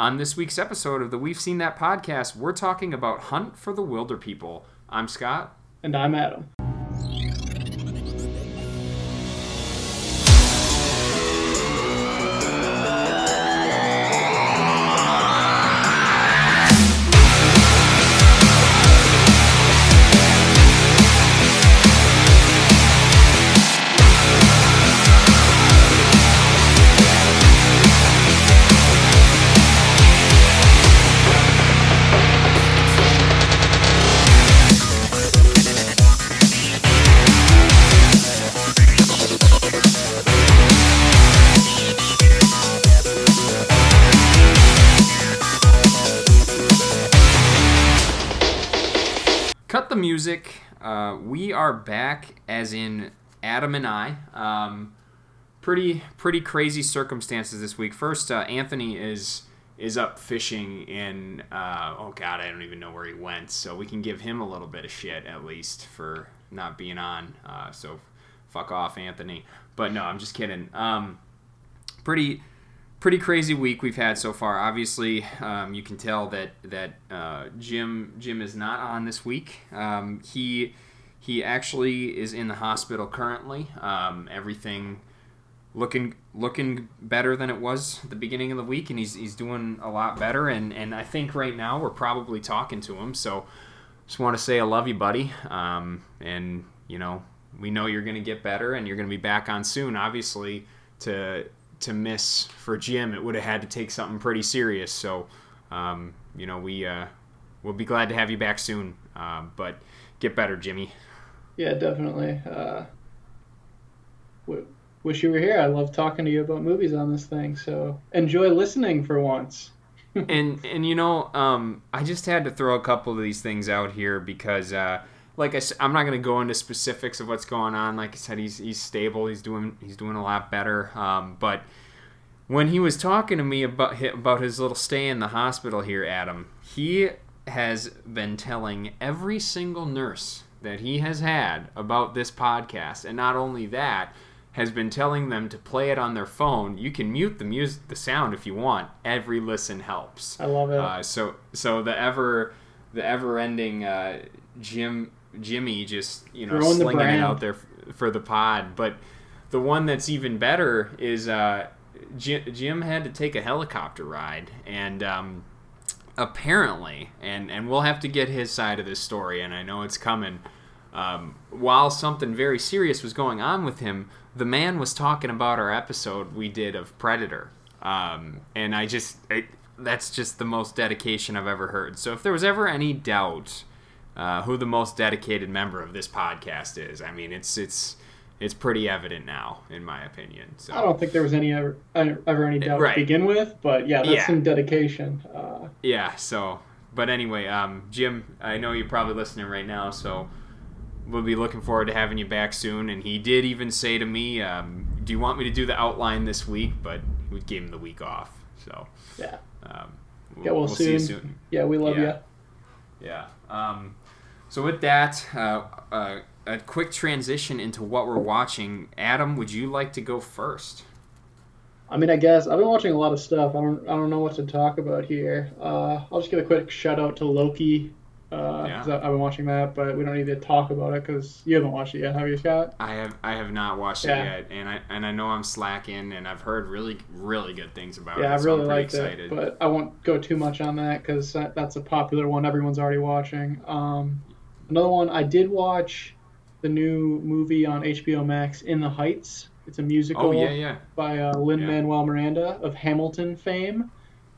On this week's episode of the We've Seen That podcast, we're talking about Hunt for the Wilderpeople. I'm Scott. And I'm Adam. Music. Uh, we are back, as in Adam and I. Um, pretty pretty crazy circumstances this week. First, uh, Anthony is is up fishing in uh, oh god, I don't even know where he went. So we can give him a little bit of shit at least for not being on. Uh, so fuck off, Anthony. But no, I'm just kidding. Um, pretty pretty crazy week we've had so far. Obviously, um, you can tell that that uh, Jim Jim is not on this week. Um, he he actually is in the hospital currently. Um, everything looking looking better than it was at the beginning of the week, and he's he's doing a lot better. And and I think right now we're probably talking to him. So just want to say I love you, buddy. Um, and you know we know you're going to get better, and you're going to be back on soon. Obviously to to miss for Jim, it would have had to take something pretty serious. So, um, you know, we uh, we'll be glad to have you back soon. Uh, but get better, Jimmy. Yeah, definitely. Uh, w- wish you were here. I love talking to you about movies on this thing. So enjoy listening for once. and and you know, um, I just had to throw a couple of these things out here because. Uh, like I, said, I'm not going to go into specifics of what's going on. Like I said, he's he's stable. He's doing he's doing a lot better. Um, but when he was talking to me about about his little stay in the hospital here, Adam, he has been telling every single nurse that he has had about this podcast, and not only that, has been telling them to play it on their phone. You can mute the music, the sound if you want. Every listen helps. I love it. Uh, so so the ever the ever ending uh, Jim Jimmy just you know Throwing slinging it out there f- for the pod. But the one that's even better is uh, Jim, Jim had to take a helicopter ride, and um, apparently, and and we'll have to get his side of this story, and I know it's coming. Um, while something very serious was going on with him, the man was talking about our episode we did of Predator, um, and I just it, that's just the most dedication I've ever heard. So if there was ever any doubt uh, who the most dedicated member of this podcast is, I mean it's it's it's pretty evident now, in my opinion. So I don't think there was any ever, ever any doubt Right. to begin with, but yeah, that's Yeah. some dedication. Uh, Yeah, so but anyway, um, Jim, I know you're probably listening right now, so we'll be looking forward to having you back soon. And he did even say to me, um, "Do you want me to do the outline this week?" But we gave him the week off, so yeah, um, we'll, Yeah, we'll see you soon. yeah, we love Yeah. Yeah. Um, so with that, uh, uh, a quick transition into what we're watching. Adam, would you like to go first? I mean, I guess I've been watching a lot of stuff. I don't, I don't know what to talk about here. Uh, I'll just give a quick shout out to Loki. Uh, Yeah. I- I've been watching that, but we don't need to talk about it because you haven't watched it yet, have you, Scott? I have I have not watched Yeah. it yet, and I and I know I'm slacking, and I've heard really really good things about Yeah, it. Yeah, I so really I'm liked excited. it, but I won't go too much on that because that's a popular one everyone's already watching. Um, another one I did watch the new movie on HBO Max, In the Heights. It's a musical oh yeah, yeah. by uh, Lin Manuel Miranda of Hamilton fame,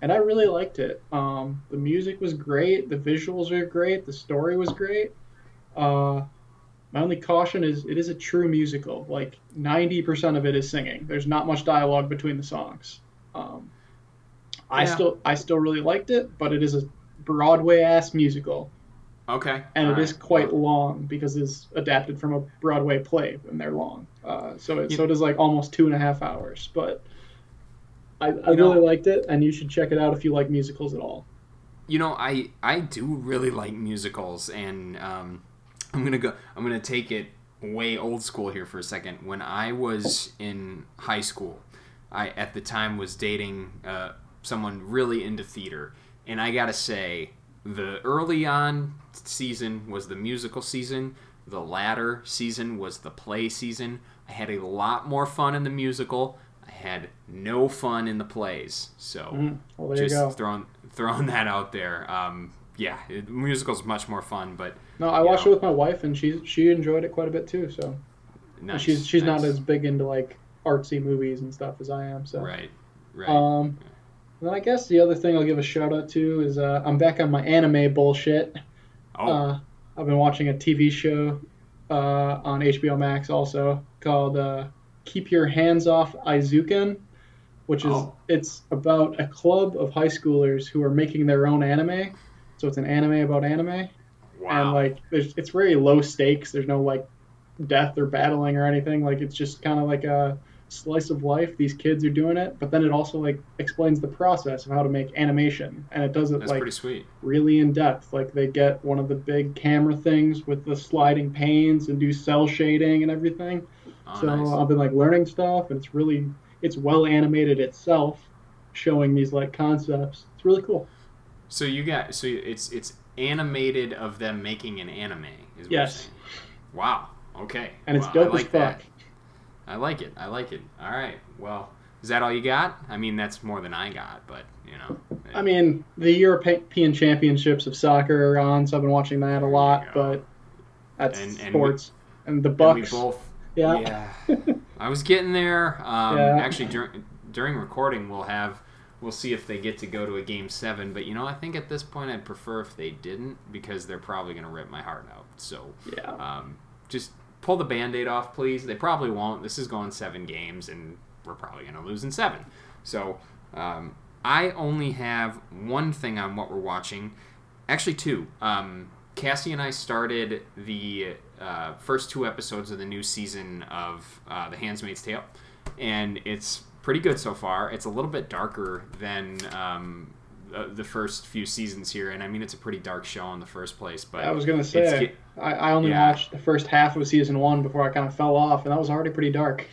and I really liked it. Um, the music was great, the visuals are great, the story was great. Uh, my only caution is it is a true musical. Like 90% of it is singing. There's not much dialogue between the songs. Um, I still I still really liked it, but it is a Broadway ass musical, Okay. and it all is quite long because it's adapted from a Broadway play, and they're long. Uh, so it, You- so it is like almost two and a half hours. But I, I really know- liked it, and you should check it out if you like musicals at all. You know, I I do really like musicals, and um, I'm gonna go. I'm gonna take it way old school here for a second. When I was in high school, I at the time was dating uh, someone really into theater, and I gotta say, the early on season was the musical season. The latter season was the play season. I had a lot more fun in the musical. I had no fun in the plays. So Mm, well, just throwing throwing that out there. Um, yeah, it, musical's much more fun, but No, I watched know. it with my wife, and she's she enjoyed it quite a bit too. So nice, she's she's not as big into like artsy movies and stuff as I am. So right, right. Um, and then I guess the other thing I'll give a shout out to is uh, I'm back on my anime bullshit. Oh, Uh, I've been watching a TV show uh, on HBO Max also called uh, "Keep Your Hands Off Eizouken," which is Oh. it's about a club of high schoolers who are making their own anime. So it's an anime about anime, wow. and like there's it's very low stakes. There's no like death or battling or anything. Like it's just kind of like a slice of life. These kids are doing it, but then it also like explains the process of how to make animation, and it does it That's like pretty sweet. really in depth. Like they get one of the big camera things with the sliding panes and do cell shading and everything. Oh, so nice. I've been like learning stuff, and it's really it's well animated itself, showing these like concepts. It's really cool. So you got so it's it's animated of them making an anime. Is what Yes. saying. Wow. Okay. And it's Wow, dope I like as fuck. That. I like it. I like it. All right. Well, is that all you got? I mean, that's more than I got, but you know. I mean, the European Championships of soccer are on, so I've been watching that a lot. But that's And- and sports, and, the And Bucks. we both. yeah. Yeah. I was getting there. Um, Yeah. Actually, during during recording, we'll have we'll see if they get to go to a game seven. But you know, I think at this point, I'd prefer if they didn't because they're probably going to rip my heart out. So yeah. um, just pull the band-aid off please. They probably won't. This is going seven games and we're probably going to lose in seven. So um, i only have one thing on what we're watching. Actually two. Um, cassie and i started the uh, first two episodes of the new season of uh, the Handmaid's tale and it's pretty good so far. It's a little bit darker than um, uh, the first few seasons here and i mean it's a pretty dark show in the first place but I was gonna say I, I only Yeah. watched the first half of season one before I kind of fell off, and that was already pretty dark.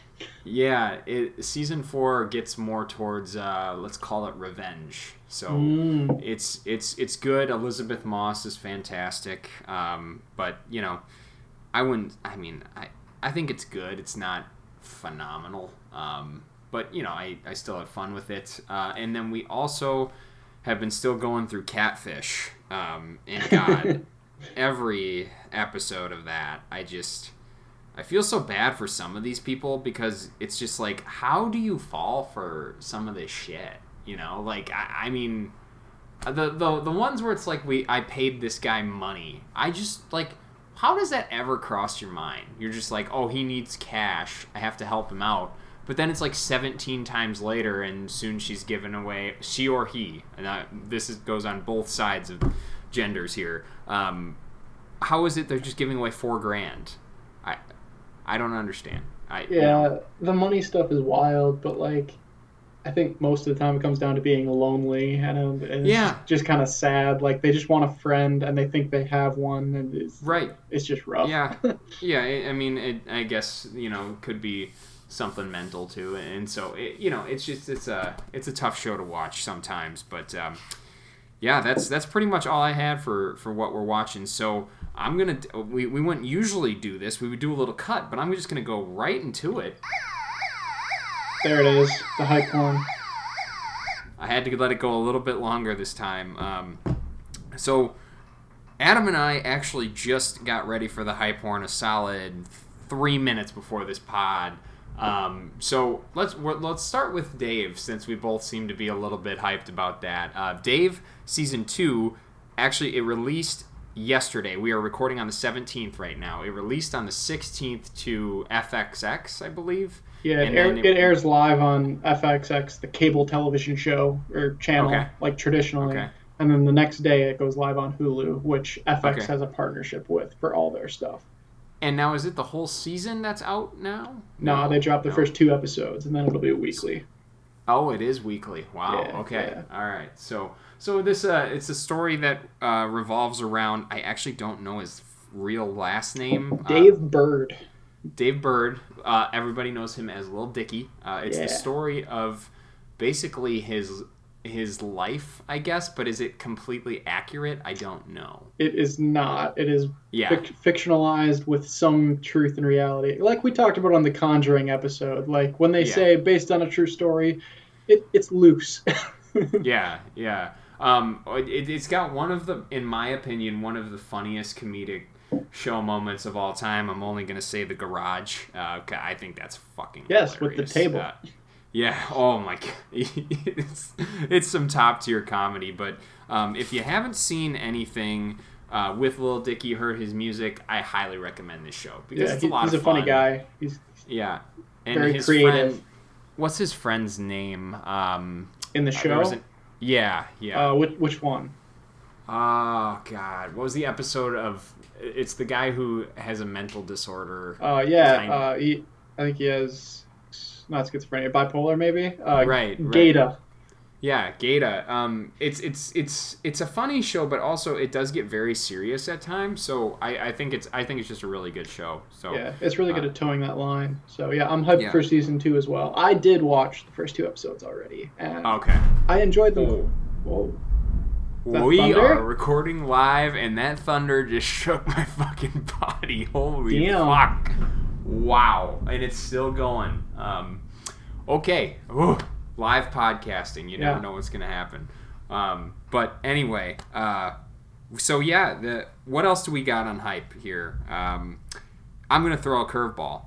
Yeah, it, season four gets more towards uh, let's call it revenge. So Mm. it's it's it's good. Elisabeth Moss is fantastic, um, but you know, I wouldn't. I mean, I I think it's good. It's not phenomenal, um, but you know, I I still had fun with it. Uh, and then we also have been still going through Catfish, um, and God, every episode of that, I just. I feel so bad for some of these people because it's just like, how do you fall for some of this shit? You know, like I, I mean, the the the ones where it's like we I paid this guy money. I just like, how does that ever cross your mind? You're just like, oh, he needs cash. I have to help him out. But then it's like 17 times later, and soon she's given away she or he, and I, this is, goes on both sides of genders here. Um, how is it they're just giving away four grand? I I don't understand. I Yeah, the money stuff is wild, but like, I think most of the time it comes down to being lonely and, and Yeah. just kind of sad. Like they just want a friend and they think they have one, and it's right. it's just rough. Yeah, yeah. I, I mean, it, I guess you know could be something mental too, and so it, you know it's just it's a it's a tough show to watch sometimes, but um, yeah, that's that's pretty much all I had for for what we're watching. So I'm gonna we we wouldn't usually do this. We would do a little cut, but I'm just gonna go right into it. There it is, the hype horn. I had to let it go a little bit longer this time. Um, so, Adam and I actually just got ready for the hype horn a solid three minutes before this pod. Um, so let's let's start with Dave since we both seem to be a little bit hyped about that. Uh, Dave season two actually it released yesterday. We are recording on the 17th right now. It released on the 16th to FXX, I believe. Yeah, it, air, it, it- airs live on FXX, the cable television show or channel, Okay. like traditionally. Okay. And then the next day it goes live on Hulu, which FX Okay. has a partnership with for all their stuff. And now is it the whole season that's out now? No, they dropped the no. first two episodes, and then it'll be weekly. Oh, it is weekly. Wow. Yeah, okay. yeah. All right. So so this uh it's a story that uh, revolves around I actually don't know his real last name. Uh, Dave Burd. Dave Burd. Uh, everybody knows him as Lil Dicky. Uh, it's Yeah. the story of basically his his life, I guess, but is it completely accurate? I don't know. It is not. It is Yeah. fic- fictionalized with some truth and reality. Like we talked about on the Conjuring episode. Like when they Yeah. say based on a true story, it, it's loose. yeah, yeah. Um, it, it's got one of the, in my opinion, one of the funniest comedic show moments of all time. I'm only gonna say the garage. Uh, I think that's fucking Yes, with the table. Uh, yeah. Oh my god. it's, it's some top tier comedy. But um, if you haven't seen anything. Uh, with Lil Dicky, heard his music. I highly recommend this show because yeah, it's a lot he's of a funny fun. guy. He's Yeah, and Very his creative. Friend, what's his friend's name? Um, in the uh, show. was an- yeah, yeah. uh, which, which one? Oh God, what was the episode of? It's the guy who has a mental disorder. Uh, yeah, uh, he, I think he has not schizophrenia, bipolar maybe. Uh, Right, right. Gata. Yeah, Gata. Um, it's it's it's it's a funny show, but also it does get very serious at times. So I, I think it's I think it's just a really good show. So Yeah, it's really good uh, at towing that line. So yeah, I'm hyped Yeah. for season two as well. I did watch the first two episodes already, and okay. I enjoyed them. Oh. Whoa. We thunder? are recording live, and that thunder just shook my fucking body. Holy Damn. fuck! Wow, and it's still going. Um, okay, Ooh, live podcasting. You never Yeah. know what's gonna happen. Um, but anyway, uh, so yeah, the what else do we got on hype here? Um, I'm gonna throw a curveball.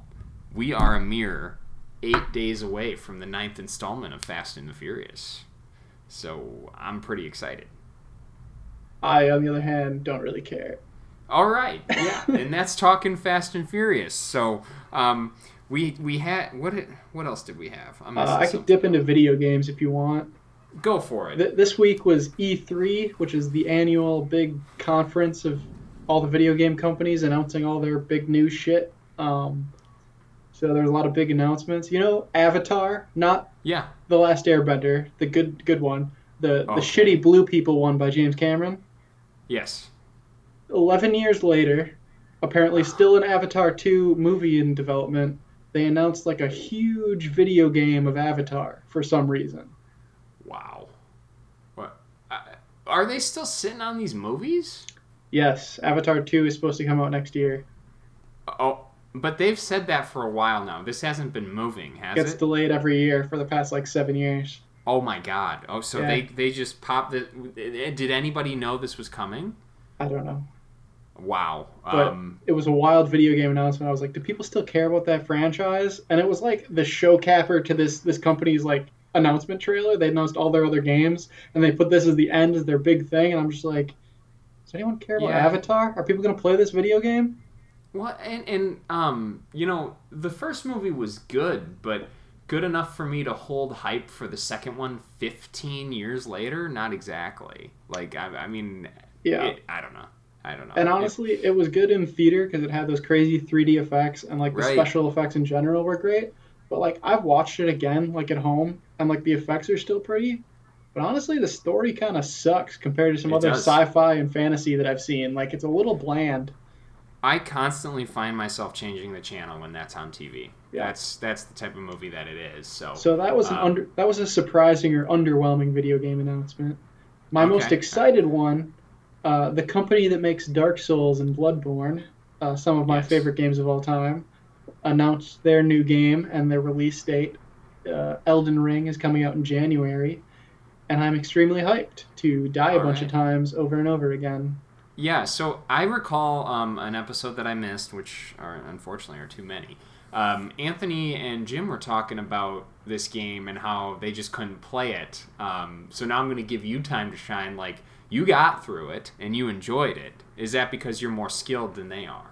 We are a mere eight days away from the ninth installment of Fast and the Furious. So I'm pretty excited. I, on the other hand, don't really care. All right, yeah, and that's talking Fast and Furious. So, um, we we had what what else did we have? I'm Uh, I could dip into video games if you want. Go for it. Th- this week was E3, which is the annual big conference of all the video game companies announcing all their big new shit. Um, so there's a lot of big announcements. You know, Avatar, not yeah. the Last Airbender, the good good one, the the shitty Blue People one by James Cameron. Yes. 11 years later, apparently still an Avatar 2 movie in development, they announced like a huge video game of Avatar for some reason. Wow. What? Are they still sitting on these movies? Yes, Avatar 2 is supposed to come out next year. Oh, but they've said that for a while now. This hasn't been moving, has Gets it? delayed every year for the past like seven years. oh my god. Oh, so Yeah. they they just popped it. Did anybody know this was coming? I don't know. Wow. But Um, it was a wild video game announcement. I was like, do people still care about that franchise? And it was like the show capper to this this company's like announcement trailer. They announced all their other games and they put this as the end as their big thing. And I'm just like, does anyone care about Yeah. Avatar? Are people gonna play this video game? Well, and and um, you know, the first movie was good, but good enough for me to hold hype for the second one 15 years later? Not exactly. Like I, I mean, Yeah. it- I don't know. I don't know. And honestly, it was good in theater because it had those crazy 3D effects and like the Right. special effects in general were great. But like I've watched it again like at home and like the effects are still pretty. But honestly, the story kind of sucks compared to some It other does. sci-fi and fantasy that I've seen. Like it's a little bland. I constantly find myself changing the channel when that's on TV. Yeah. That's that's the type of movie that it is. So, So that was an Um, under that was a surprising or underwhelming video game announcement. My most excited one, uh, the company that makes Dark Souls and Bloodborne, uh, some of my Yes. favorite games of all time, announced their new game and their release date. Uh, Elden Ring is coming out in January, and I'm extremely hyped to die a All bunch of times over and over again. Yeah, so I recall um, an episode that I missed, which are unfortunately are too many. Um, Anthony and Jim were talking about this game and how they just couldn't play it. Um, so now I'm going to give you time to shine. Like you got through it and you enjoyed it. Is that because you're more skilled than they are?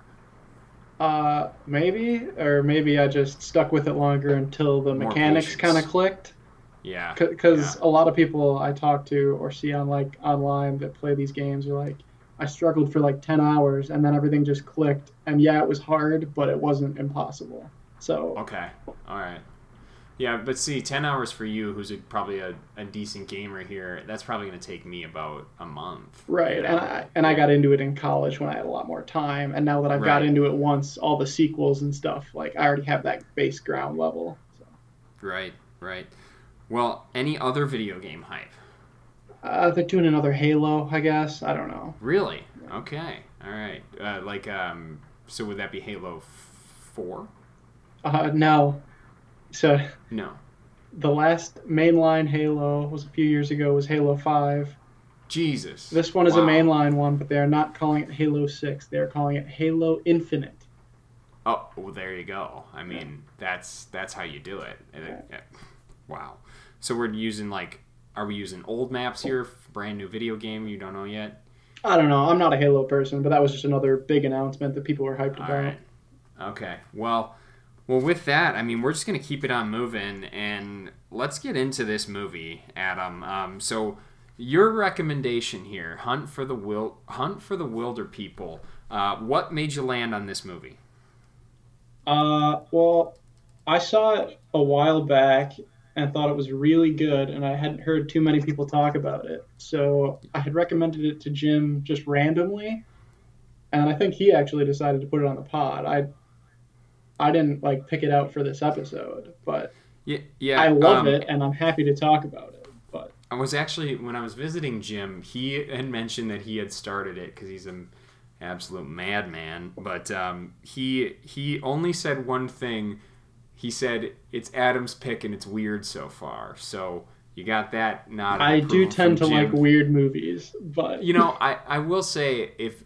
Uh, maybe, or maybe I just stuck with it longer until the More mechanics kind of clicked. Yeah. because a lot of people I talk to or see on like online that play these games are like, I struggled for like ten hours and then everything just clicked. And yeah, it was hard, but it wasn't impossible. So Okay. All right. Yeah, but see, ten hours for you, who's a, probably a, a decent gamer here, that's probably going to take me about a month. right, you know? and I and I got into it in college when I had a lot more time, and now that I've got into it once, all the sequels and stuff, like I already have that base ground level. So. Right, right. Well, any other video game hype? Uh, they're doing another Halo, I guess. I don't know. Really? Okay. All right. Uh, like, um, so would that be Halo Four? Uh, no. So No. the last mainline Halo was a few years ago. Was Halo Five. Jesus. This one is a mainline one, but they are not calling it Halo Six. They are calling it Halo Infinite. Oh, well, there you go. I mean, that's that's how you do it. And it- yeah. Wow. So we're using like, are we using old maps here? for Brand new video game you don't know yet. I don't know. I'm not a Halo person, but that was just another big announcement that people were hyped All about. right. Okay. Well, well, with that, I mean, we're just gonna keep it on moving, and let's get into this movie, Adam. Um, so your recommendation here, Hunt for the Wil- Hunt for the Wilderpeople. Uh, what made you land on this movie? Uh, well, I saw it a while back and thought it was really good, and I hadn't heard too many people talk about it. So I had recommended it to Jim just randomly, and I think he actually decided to put it on the pod. I I didn't like pick it out for this episode, but Yeah, yeah. I love um, it, and I'm happy to talk about it. But I was actually when I was visiting Jim, he had mentioned that he had started it because he's an absolute madman. But um, he he only said one thing. He said it's Adam's pick and it's weird so far. So you got that of I do tend to from like weird movies, but You know, I, I will say if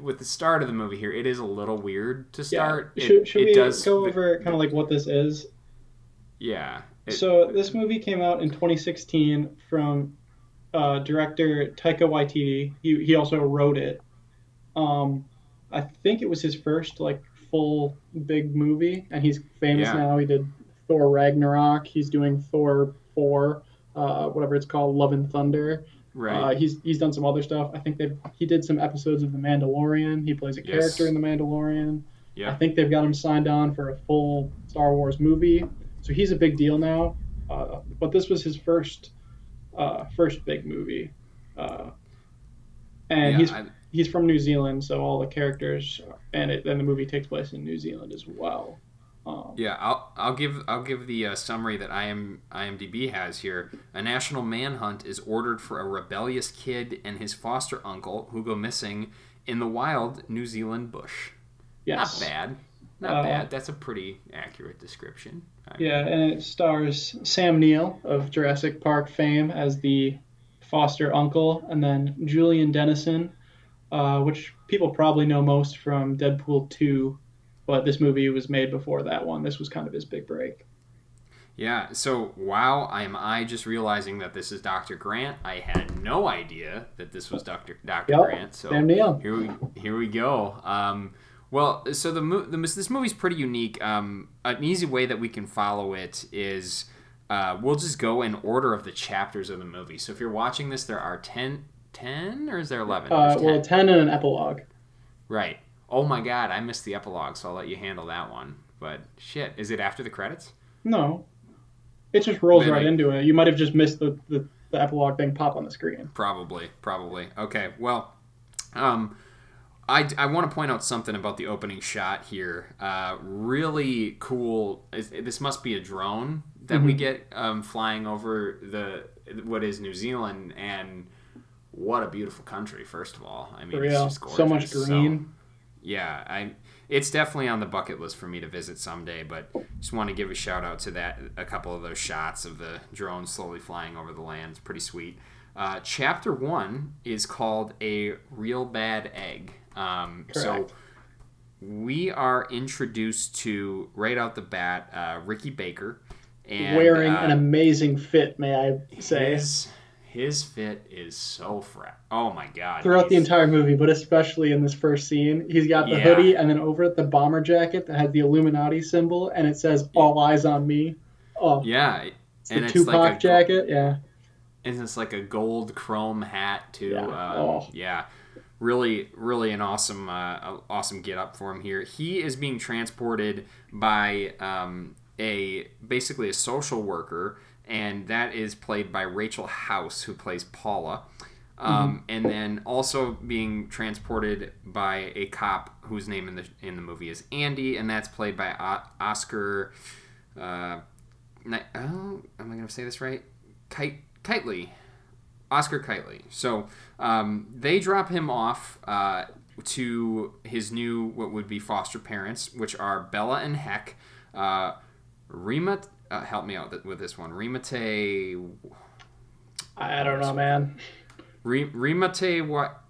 with the start of the movie here, it is a little weird to start. Yeah. It, Should, should it we does, go over kind of like what this is? Yeah. It- so this movie came out in 2016 from uh, director Taika Waititi. He he also wrote it. Um, I think it was his first like full big movie, and he's famous Yeah. now. He did Thor Ragnarok. He's doing Thor four, uh, whatever it's called, Love and Thunder. right. Uh, he's he's done some other stuff. I think they he did some episodes of The Mandalorian. He plays a Yes. character in The Mandalorian. Yeah. I think they've got him signed on for a full Star Wars movie, so he's a big deal now. Uh, but this was his first uh, first big movie, uh, and yeah, he's I- he's from New Zealand, so all the characters and it and the movie takes place in New Zealand as well. Um, Yeah, I'll I'll give I'll give the uh, summary that IM, IMDb has here. A national manhunt is ordered for a rebellious kid and his foster uncle who go missing in the wild New Zealand bush. yes. Not bad. Not Uh, bad. That's a pretty accurate description. I- Yeah, and it stars Sam Neill of Jurassic Park fame as the foster uncle, and then Julian Dennison, uh, which people probably know most from Deadpool 2, but this movie was made before that one. This was kind of his big break. Yeah. So wow, I'm I just realizing that this is Dr. Grant. I had no idea that this was Dr. Dr. Yep, Grant. So. Here we here we go. Um, well, so the, the this movie's pretty unique. Um, an easy way that we can follow it is uh, we'll just go in order of the chapters of the movie. So if you're watching this, there are 10, 10 or is there 11? Uh, There's well, 10 and an epilogue. Right. Oh my god, I missed the epilogue, so I'll let you handle that one. But shit, is it after the credits? No. It just rolls Then right I- into it. You might have just missed the, the, the epilogue thing pop on the screen. Probably, probably. Okay, well, um, I, I want to point out something about the opening shot here. Uh, really cool. This must be a drone that we get um, flying over the what is New Zealand, and what a beautiful country. First of all, I mean, For it's just gorgeous. So much green. Yeah, I it's definitely on the bucket list for me to visit someday, but just want to give a shout out to that a couple of those shots of the drone slowly flying over the land. It's pretty sweet. Uh, chapter one is called a real bad egg. Um, so we are introduced to right out the bat uh, Ricky Baker and Wearing uh, an amazing fit, may I say. his his fit is so fresh. Oh my god! throughout the entire movie, but especially in this first scene. He's got the Yeah. hoodie and then over it the bomber jacket that has the Illuminati symbol and it says "All eyes on me." Oh, yeah, it's and the it's Tupac like a- jacket. Yeah, and it's like a gold chrome hat too. Yeah. Um, Oh. yeah. Really, really an awesome, uh, awesome get up for him here. He is being transported by um, a basically a social worker, and that is played by Rachel House, who plays Paula. Um, And then also being transported by a cop whose name in the in the movie is Andy, and that's played by o- Oscar. Uh, oh, am I going to say this right? Kite, Kightley. Oscar Kightley. So um, they drop him off uh, to his new what would be foster parents, which are Bella and Heck. Uh, Rima, uh, help me out with this one. Rima Te. I don't know, man. Rima Te what?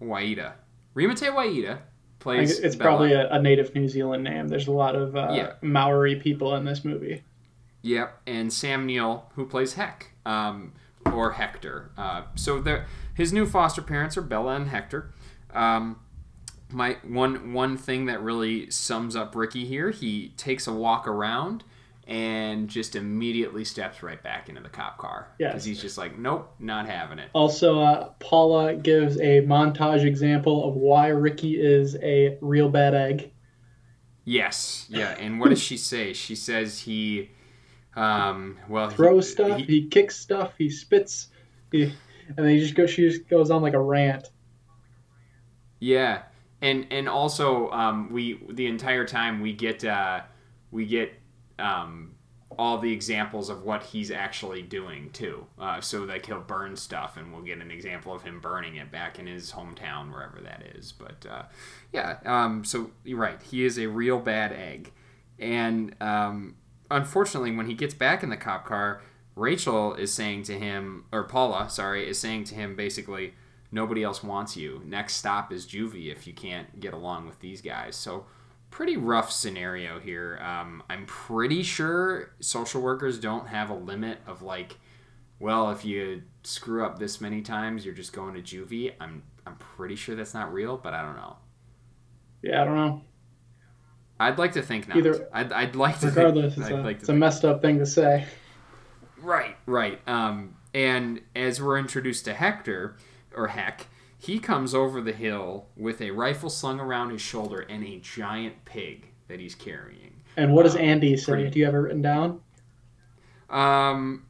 Wiata. Rimate Waida plays. It's Bella. probably a, a, native New Zealand name. There's a lot of uh, Yeah. Maori people in this movie. Yep, and Sam Neill, who plays Heck, um, or Hector. Uh, so the his new foster parents are Bella and Hector. Um, my one one thing that really sums up Ricky here, he takes a walk around and just immediately steps right back into the cop car. Because he's just like, nope, not having it. Also, uh, Paula gives a montage example of why Ricky is a real bad egg. Yes, yeah. And what does she say? She says he, um, well, he- Throws stuff, he- he, kicks stuff, he spits, he, and then he just goes. She just goes on like a rant. Yeah, and and also um, we the entire time we get uh, we get um, all the examples of what he's actually doing too. Uh, so like he'll burn stuff, and we'll get an example of him burning it back in his hometown, wherever that is. But uh, yeah, um, so you're right. He is a real bad egg, and um, unfortunately, when he gets back in the cop car, Rachel is saying to him, or Paula, sorry, is saying to him basically nobody else wants you. Next stop is juvie if you can't get along with these guys. So, pretty rough scenario here. Um, I'm pretty sure social workers don't have a limit of like, well, if you screw up this many times, you're just going to juvie. I'm I'm pretty sure that's not real, but I don't know. Yeah, I don't know. I'd like to think not. Either- I'd, I'd like to. Regardless, think, it's, a, like it's a messed up thing to say. Right, right. Um, and as we're introduced to Hector, or Heck, he comes over the hill with a rifle slung around his shoulder and a giant pig that he's carrying. And what does Um, Andy say? pretty- Do you have it written down? Um,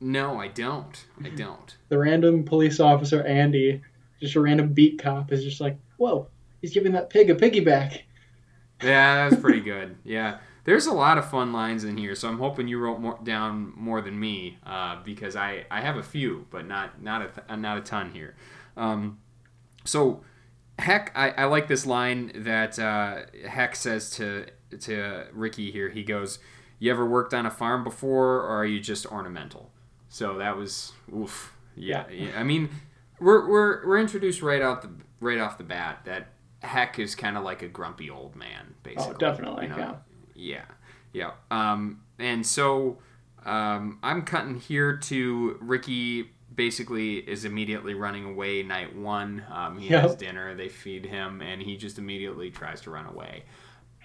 no, I don't. I don't. The random police officer Andy, just a random beat cop, is just like, "Whoa, he's giving that pig a piggyback." Yeah, that's pretty good. Yeah, there's a lot of fun lines in here, so I'm hoping you wrote more, down more than me uh, because I, I have a few, but not not a th- not a ton here. Um, so Heck, I, I like this line that uh, Heck says to to Ricky here. He goes, "You ever worked on a farm before, or are you just ornamental?" So that was oof. Yeah, yeah. I mean, we're, we're we're introduced right out the right off the bat that Heck is kind of like a grumpy old man, basically. Oh, definitely, you know? yeah. Yeah, yeah. Um, and so um, I'm cutting here to Ricky. Basically, is immediately running away. Night one, um, he has dinner. They feed him, and he just immediately tries to run away.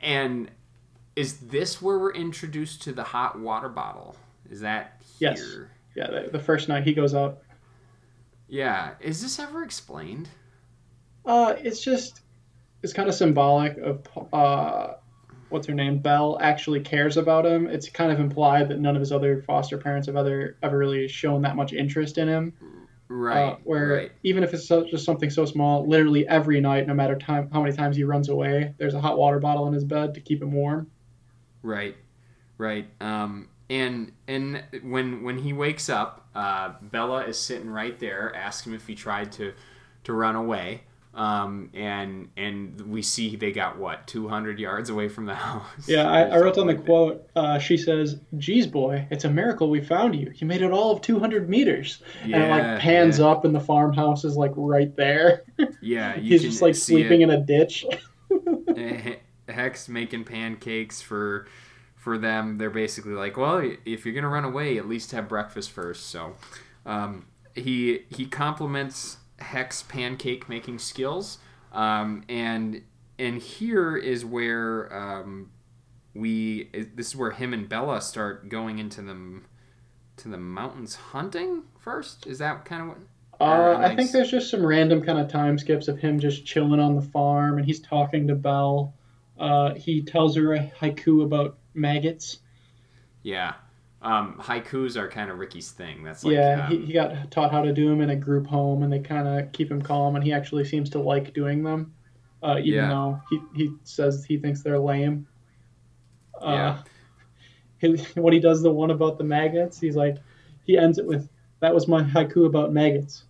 And is this where we're introduced to the hot water bottle? Is that here? Yes. Yeah, the, the first night he goes out. Yeah. Is this ever explained? Uh, it's just it's kind of symbolic of uh, what's her name? Belle actually cares about him. It's kind of implied that none of his other foster parents have ever ever really shown that much interest in him. Right. uh, where right. even if it's so, just something so small, literally every night, no matter time how many times he runs away, there's a hot water bottle in his bed to keep him warm. Right, right. Um, and and when when he wakes up, uh, Bella is sitting right there. Asks him if he tried to to run away. Um, and and we see they got what 200 yards away from the house. Yeah, I, I wrote down the quote. Uh, she says, "Geez, boy, it's a miracle we found you. You made it all of 200 meters." that. and it like pans yeah, up, and the farmhouse is like right there. Yeah, He's just like sleeping it. in a ditch. Eh, Heck's making pancakes for for them. They're basically like, well, if you're gonna run away, at least have breakfast first. So um, he he compliments Heck's pancake making skills, um, and and here is where um, we this is where him and Bella start going into the to the mountains hunting first. Is that kind of what? Uh, I think there's just some random kind of time skips of him just chilling on the farm, and he's talking to Belle. Uh, he tells her a haiku about maggots. Yeah. Um, haikus are kind of Ricky's thing. That's like yeah, um, he, he got taught how to do them in a group home, and they kind of keep him calm, and he actually seems to like doing them, uh, even Yeah. though he, he says he thinks they're lame. Uh, Yeah. he, when he does the one about the maggots, he's like, he ends it with, "That was my haiku about maggots.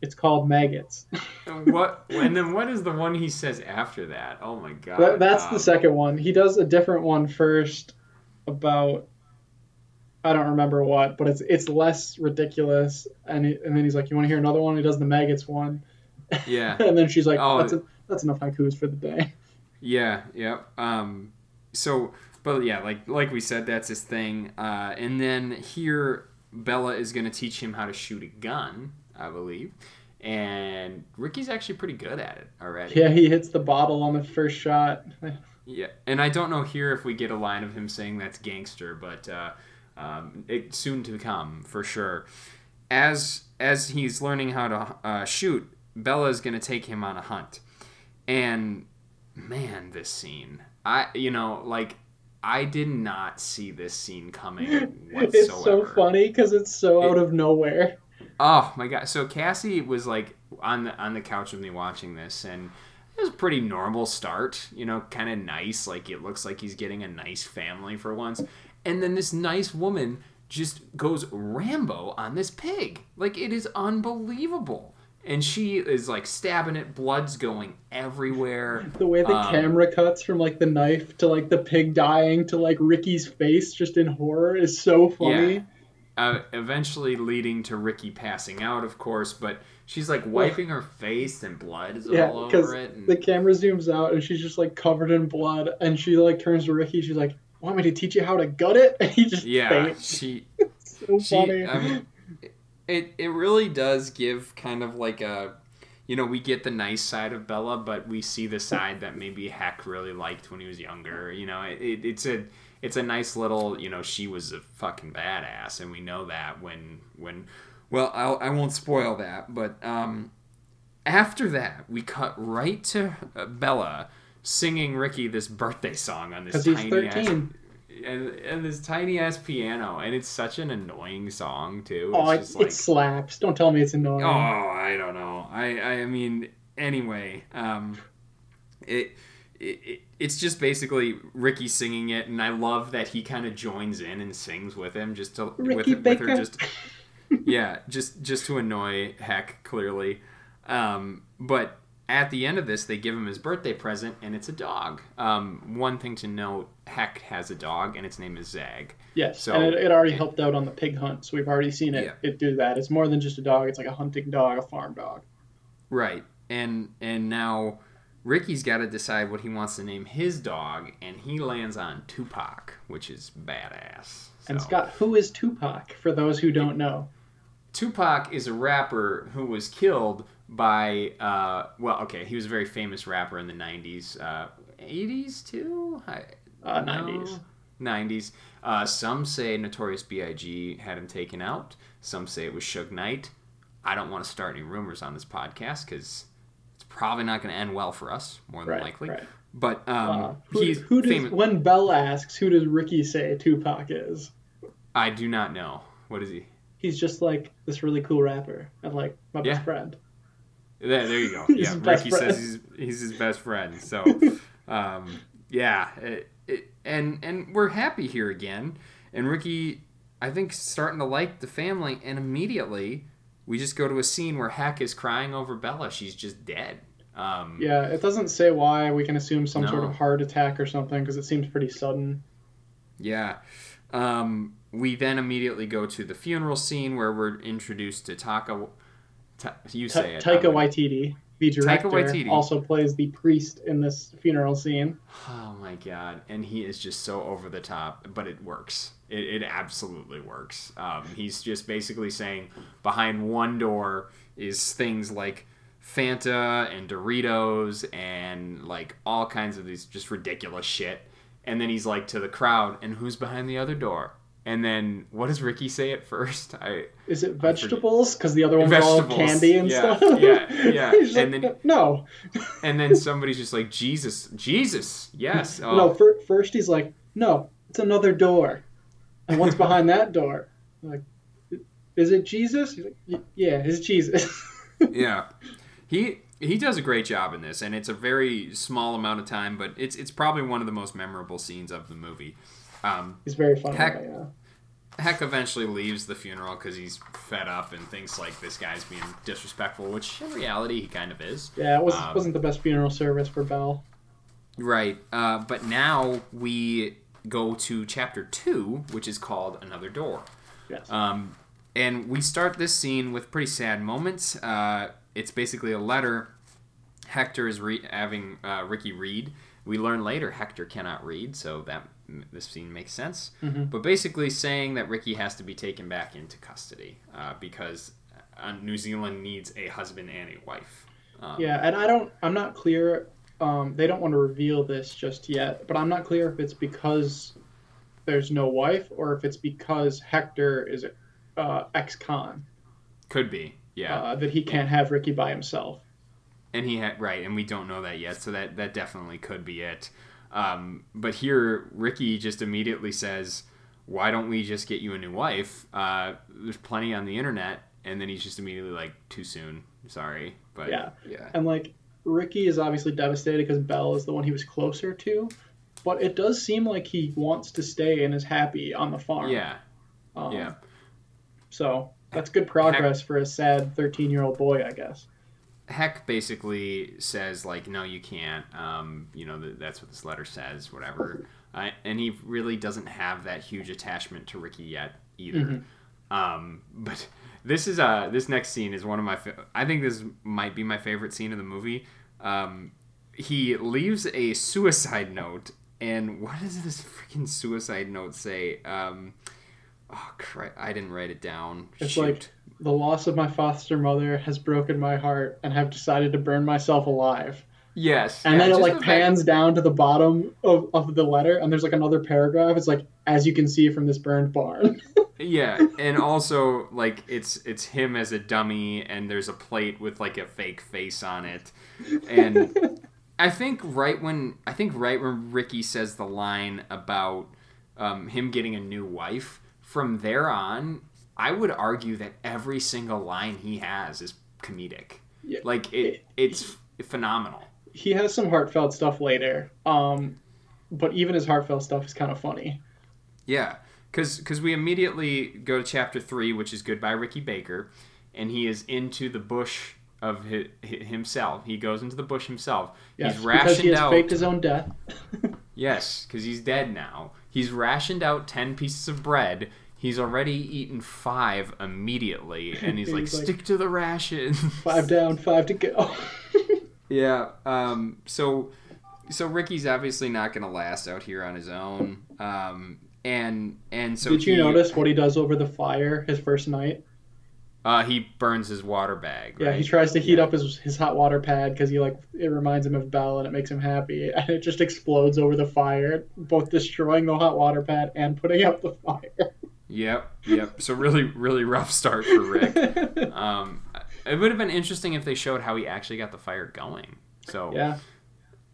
It's called maggots." And what? And then what is the one he says after that? Oh my god. That, that's Um, the second one. He does a different one first about I don't remember what, but it's it's less ridiculous. And he, and then he's like, "You want to hear another one?" He does the maggots one, Yeah. and then she's like, Oh. "That's a, that's enough haikus for the day." Yeah, yep. Um, so, but yeah, like like we said, that's his thing. Uh, and then here, Bella is going to teach him how to shoot a gun, I believe. And Ricky's actually pretty good at it already. Yeah, he hits the bottle on the first shot. Yeah, and I don't know here if we get a line of him saying that's gangster, but uh, um, it soon to come for sure. As as he's learning how to uh, shoot, Bella is going to take him on a hunt, and man, this scene, I you know like I did not see this scene coming whatsoever. It's so funny because it's so out of nowhere. Oh my god! So Cassie was like on the on the couch with me watching this, and it was a pretty normal start. You know, kind of nice. Like it looks like he's getting a nice family for once, and then this nice woman just goes Rambo on this pig. Like it is unbelievable, and she is like stabbing it. Blood's going everywhere. The way the Um, camera cuts from like the knife to like the pig dying to like Ricky's face just in horror is so funny. Yeah. Uh, eventually leading to Ricky passing out, of course, but she's like wiping her face and blood is Yeah, all over it. and- the camera zooms out and she's just like covered in blood, and she like turns to Ricky. She's like, "Want me to teach you how to gut it?" And he just Yeah, faints. she So she funny. I mean, it it really does give kind of like a you know we get the nice side of Bella, but we see the side that maybe Heck really liked when he was younger. You know, it, it, it's a it's a nice little you know she was a fucking badass, and we know that when when well I'll, I won't spoil that, but um after that we cut right to uh, Bella singing Ricky this birthday song on this tiny ass and, and this tiny ass piano, and it's such an annoying song too. Oh, it, like, it slaps. Don't tell me it's annoying. oh, I don't know. I, I mean, anyway, um, it, it, it it's just basically Ricky singing it, and I love that he kind of joins in and sings with him, just to with, Ricky with her Baker. just yeah, just just to annoy Heck clearly. Um, but at the end of this, they give him his birthday present, and it's a dog. Um, one thing to note: Heck has a dog, and its name is Zag. Yes, So- and it, it already helped out on the pig hunt, so we've already seen it. Yeah. It do that. It's more than just a dog. It's like a hunting dog, a farm dog. Right. And and now Ricky's got to decide what he wants to name his dog, and he lands on Tupac, which is badass. And Scott, who is Tupac? For those who don't know, Tupac is a rapper who was killed by uh, well, okay, he was a very famous rapper in the '90s, uh, '80s too. I, uh, no, 90s. 90s. Uh, some say Notorious B.I.G. had him taken out. Some say it was Suge Knight. I don't want to start any rumors on this podcast because it's probably not going to end well for us, more than Right, likely. right. But um, Uh, who, he's who does famous. when Bell asks, who does Ricky say Tupac is? I do not know. What is he? He's just like this really cool rapper and like my Yeah. best friend. There, there you go. Yeah, Ricky says he's, he's his best friend. So, um, yeah, it, it, and and we're happy here again. And Ricky, I think, starting to like the family, and immediately we just go to a scene where Heck is crying over Bella. She's just dead. Um, Yeah, it doesn't say why. We can assume some sort of heart attack or something because it seems pretty sudden. Yeah. Um, we then immediately go to the funeral scene where we're introduced to Taika. Ta, you Ta- say it. Taika Waititi, the director, Waititi. also plays the priest in this funeral scene. Oh my god! And he is just so over the top, but it works. It, it absolutely works. Um, he's just basically saying behind one door is things like Fanta and Doritos and like all kinds of these just ridiculous shit. And then he's like to the crowd, and who's behind the other door? And then what does Ricky say at first? I Is it vegetables? Because the other ones are all candy and yeah, stuff. yeah, yeah. And like, then- no, and then somebody's just like Jesus, Jesus, yes. Oh, no. fir- first he's like, no, it's another door, and what's behind that door? I'm like, is it Jesus? He's like, yeah, it's Jesus. yeah he he does a great job in this and it's a very small amount of time but it's it's probably one of the most memorable scenes of the movie um, he's very funny. Heck- yeah. Heck eventually leaves the funeral because he's fed up and thinks like this guy's being disrespectful, which in reality he kind of is. Yeah, it was, Um, wasn't the best funeral service for Belle. Right. Uh, but now we go to chapter two, which is called Another Door. Yes. Um, and we start this scene with pretty sad moments. Uh, it's basically a letter Hector is re- having uh, Ricky read. We learn later Hector cannot read, so that this scene makes sense. Mhm. But basically saying that Ricky has to be taken back into custody uh, because uh, New Zealand needs a husband and a wife. Um, Yeah, and I don't. I'm not clear. Um, they don't want to reveal this just yet, but I'm not clear if it's because there's no wife or if it's because Hector is uh, ex-con Could be. Yeah. uh, that he can't have Ricky by himself. and he had right, and we don't know that yet, so that that definitely could be it. Um, but here, Ricky just immediately says, "Why don't we just get you a new wife? Uh, there's plenty on the internet." And then he's just immediately like, "Too soon, sorry." But Yeah. yeah, And like Ricky is obviously devastated because Belle is the one he was closer to, but it does seem like he wants to stay and is happy on the farm. yeah, Um, yeah. So that's good progress for a sad 13 year old boy, I guess. Heck basically says like, "No, you can't." Um, you know, th- that's what this letter says, whatever. Uh, and he really doesn't have that huge attachment to Ricky yet either. Mhm. Um, but this is uh this next scene is one of my fa- I think this might be my favorite scene of the movie. Um, he leaves a suicide note, and what does this freaking suicide note say? Um, oh crap! I didn't write it down. It's Shoot. like the loss of my foster mother has broken my heart and have decided to burn myself alive. yes, And yeah, then it like the fact- pans down to the bottom of, of the letter and there's like another paragraph. It's like, as you can see from this burned barn. Yeah, and also like it's it's him as a dummy, and there's a plate with like a fake face on it, and I think right when I think right when Ricky says the line about um, him getting a new wife, from there on, I would argue that every single line he has is comedic. Yeah, Like it, it's phenomenal. he has some heartfelt stuff later. Um, but even his heartfelt stuff is kind of funny. Yeah, because cuz we immediately go to chapter three, which is Goodbye Ricky Baker, and he is into the bush of hi hi- himself. He goes into the bush himself. Yes, he's because rationed he has out. faked his own death. Yes, because he's dead now. He's rationed out ten pieces of bread. He's already eaten five immediately, and he's, like, He's like- "Stick to the ration." five down, five to go. Yeah. Um. So, so Ricky's obviously not going to last out here on his own. Um. And and so Did you he- notice what he does over the fire his first night? Uh, he burns his water bag. Yeah, he tries to heat up his his hot water pad because he like it reminds him of Belle and it makes him happy, and it just explodes over the fire, both destroying the hot water pad and putting out the fire. Yep. Yep. So really, really rough start for Rick. Um, it would have been interesting if they showed how he actually got the fire going. So yeah,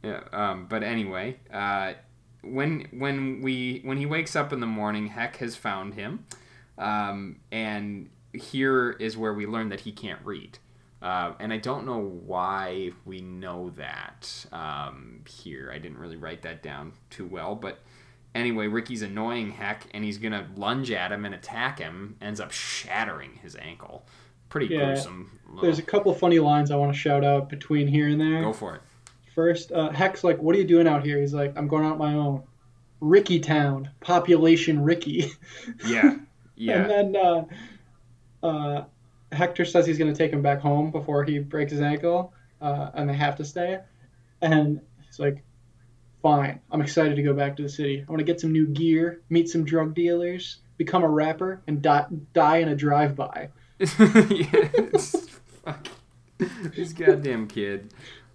Yeah, um, but anyway, uh, when when we when he wakes up in the morning, Heck has found him, um, and here is where we learn that he can't read. Uh, and I don't know why we know that um, here. I didn't really write that down too well, but anyway, Ricky's annoying Heck, and he's gonna lunge at him and attack him. Ends up shattering his ankle. Pretty Yeah. gruesome. there's a couple funny lines I want to shout out between here and there. Go for it. First, uh, Heck's like, "What are you doing out here?" He's like, "I'm going out my own." Ricky Town, population Ricky. Yeah. Yeah. And then uh, uh, Hector says he's going to take him back home before he breaks his ankle, uh, and they have to stay. And he's like, "Fine, I'm excited to go back to the city. I want to get some new gear, meet some drug dealers, become a rapper, and die, die in a drive-by." yes. Fuck. This goddamn kid.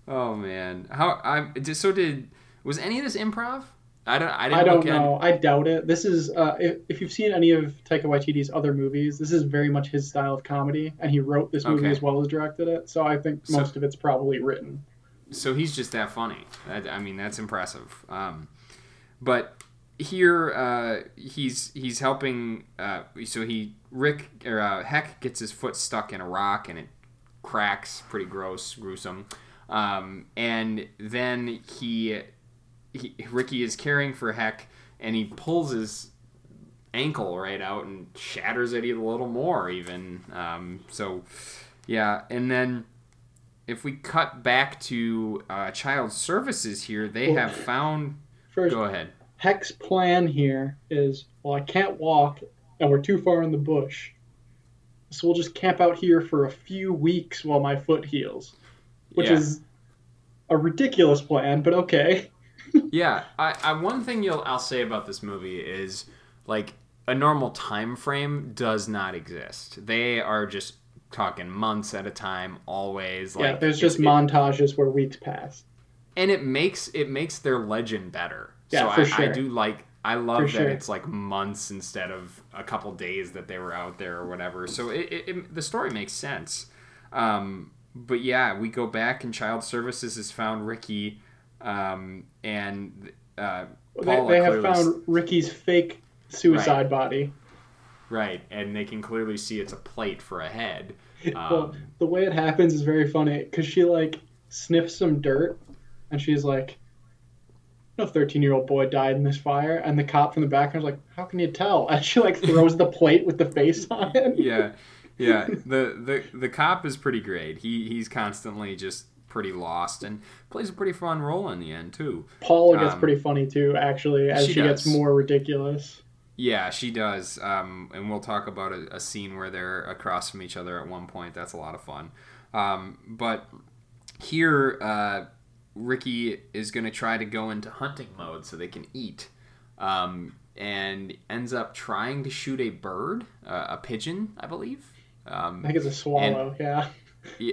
Oh man. How I just so did was any of this improv? I don't I didn't I don't at- know. I doubt it. This is uh, if, if you've seen any of Taika Waititi's other movies, this is very much his style of comedy, and he wrote this movie Okay. as well as directed it. So I think So- most of it's probably written. So he's just that funny. That, I mean, that's impressive. Um, but here, uh, he's he's helping. Uh, so he Rick or uh, Heck gets his foot stuck in a rock and it cracks, pretty gross, gruesome. Um, and then he, he Ricky is caring for Heck and he pulls his ankle right out and shatters it a little more even. Um, so yeah, and then if we cut back to uh, child services here, they Well, have found. First, Go ahead. Heck's plan here is well, I can't walk and we're too far in the bush. So we'll just camp out here for a few weeks while my foot heals. Which Yeah. is a ridiculous plan, but okay. yeah, I, I one thing you'll I'll say about this movie is like a normal time frame does not exist. They are just talking months at a time, always. Like yeah, there's just it- montages where weeks pass. and it makes it makes their legend better. Yeah, so for I, sure. I do like I love For that sure. it's like months instead of a couple days that they were out there or whatever. So it, it, it the story makes sense. Um, but yeah, we go back and Child Services has found Ricky, um, and uh, They, Paula they have found Ricky's fake suicide body. Right, and they can clearly see it's a plate for a head. well, Um, the way it happens is very funny because she like sniffs some dirt and she's like, "No, thirteen-year-old boy died in this fire." And the cop from the background is like, "How can you tell?" And she like throws the plate with the face on it. yeah, yeah. The, the the cop is pretty great. He he's constantly just pretty lost and plays a pretty fun role in the end too. Paula gets Um, pretty funny too, actually, as she she, gets more ridiculous. Yeah, she does. Um, and we'll talk about a, a scene where they're across from each other at one point. That's a lot of fun. Um, but here, uh, Ricky is going to try to go into hunting mode so they can eat. Um, and ends up trying to shoot a bird, uh, a pigeon, I believe. Um, I think it's a swallow. yeah.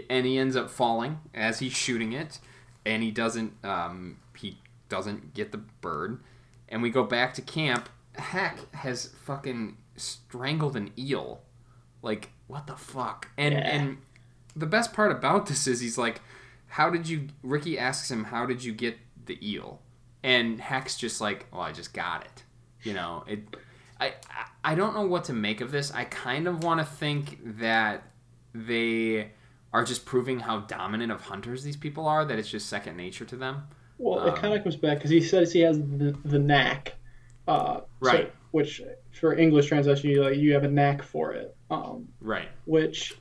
and he ends up falling as he's shooting it, and he doesn't um, he doesn't get the bird, and we go back to camp. Heck has fucking strangled an eel, like what the fuck? And Yeah. and the best part about this is he's like, how did you? Ricky asks him, how did you get the eel? And Heck's just like, oh, I just got it. You know it. I, I I don't know what to make of this. I kind of want to think that they are just proving how dominant of hunters these people are. That it's just second nature to them. Well, Um, it kind of comes back because he says he has the, the knack, uh, so- Right. which for English translation, you like you have a knack for it. Um, Right. which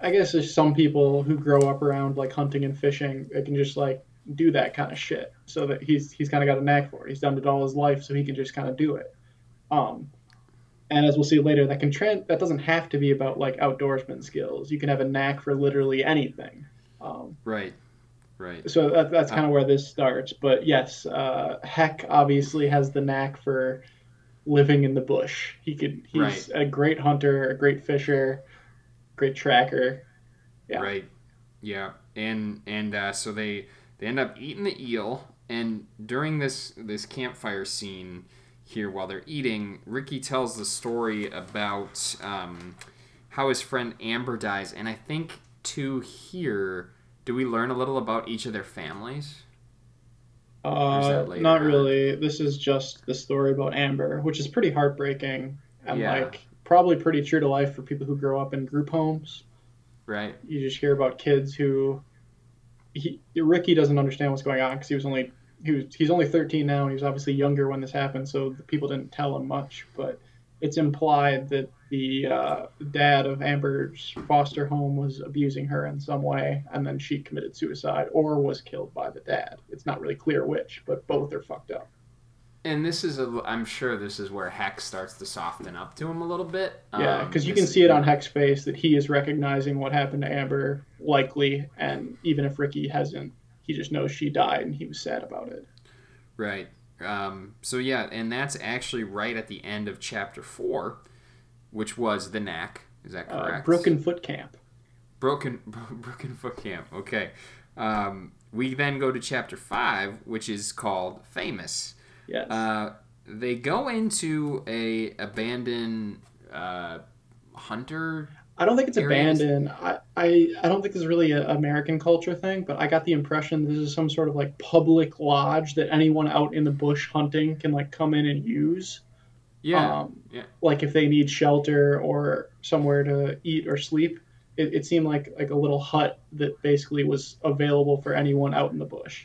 I guess there's some people who grow up around like hunting and fishing that can just like do that kind of shit. So that he's he's kind of got a knack for it. He's done it all his life, so he can just kind of do it. Um, and as we'll see later, that can tran that doesn't have to be about like outdoorsman skills. You can have a knack for literally anything. Um, Right. Right. so that, that's kind of where this starts. But yes, uh, Heck obviously has the knack for living in the bush. He could. He's Right. a great hunter, a great fisher, great tracker. Yeah. Right. Yeah. And and uh, so they they end up eating the eel, and during this this campfire scene here, while they're eating, Ricky tells the story about um, how his friend Amber dies, and I think to here. Do we learn a little about each of their families? Uh, not on? really. This is just the story about Amber, which is pretty heartbreaking and Yeah. like probably pretty true to life for people who grow up in group homes. Right. You just hear about kids who he, Ricky doesn't understand what's going on because he was only he was he's only 13 now and he was obviously younger when this happened, so the people didn't tell him much. But it's implied that the uh, dad of Amber's foster home was abusing her in some way, and then she committed suicide or was killed by the dad. It's not really clear which, but both are fucked up. And this is a. I'm sure this is where Hex starts to soften up to him a little bit. Yeah, Um, because you can see it on Heck's face that he is recognizing what happened to Amber, likely, and even if Ricky hasn't, he just knows she died and he was sad about it. Right. Um, so yeah, and that's actually right at the end of chapter four, which was the knack. Is that Uh, correct? Broken Foot Camp. Broken. Broken foot camp. Okay. Um, we then go to chapter five, which is called famous. Yes. Uh, they go into a abandoned uh, hunter. I don't think it's areas- abandoned. I, I, I don't think this is really an American culture thing, but I got the impression this is some sort of like public lodge that anyone out in the bush hunting can like come in and use. Yeah. Um, yeah. Like if they need shelter or somewhere to eat or sleep. It, it seemed like like a little hut that basically was available for anyone out in the bush.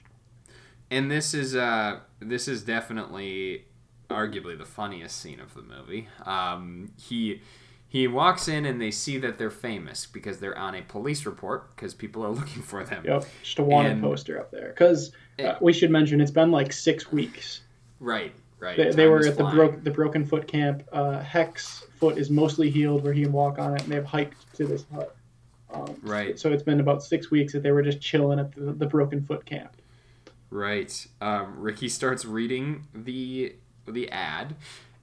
and this is uh this is definitely arguably the funniest scene of the movie. Um, he he walks in and they see that they're famous because they're on a police report because people are looking for them. Yep, just a wanted And- poster up there. Because uh, we should mention it's been like six weeks. Right, right. They, they were at the broke the broken foot camp. Uh, Heck's foot is mostly healed, where he can walk on it, and they've hiked to this hut. Um, Right. So it's been about six weeks that they were just chilling at the, the broken foot camp. Right. Um, Ricky starts reading the the ad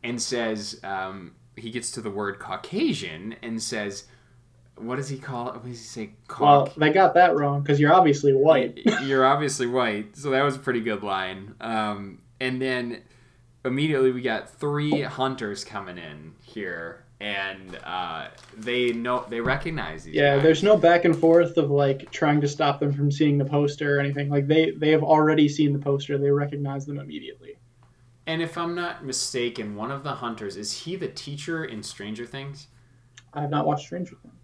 and says um, he gets to the word Caucasian and says, "What does he call it? What does he say? Well, they got that wrong because you're obviously white. You're obviously white, so that was a pretty good line. Um, and then immediately we got three hunters coming in here, and uh, they know they recognize these. Yeah, guys. there's no back and forth of like trying to stop them from seeing the poster or anything. Like they they have already seen the poster. They recognize them immediately. And if I'm not mistaken, one of the hunters is he the teacher in Stranger Things? I have not watched Stranger Things.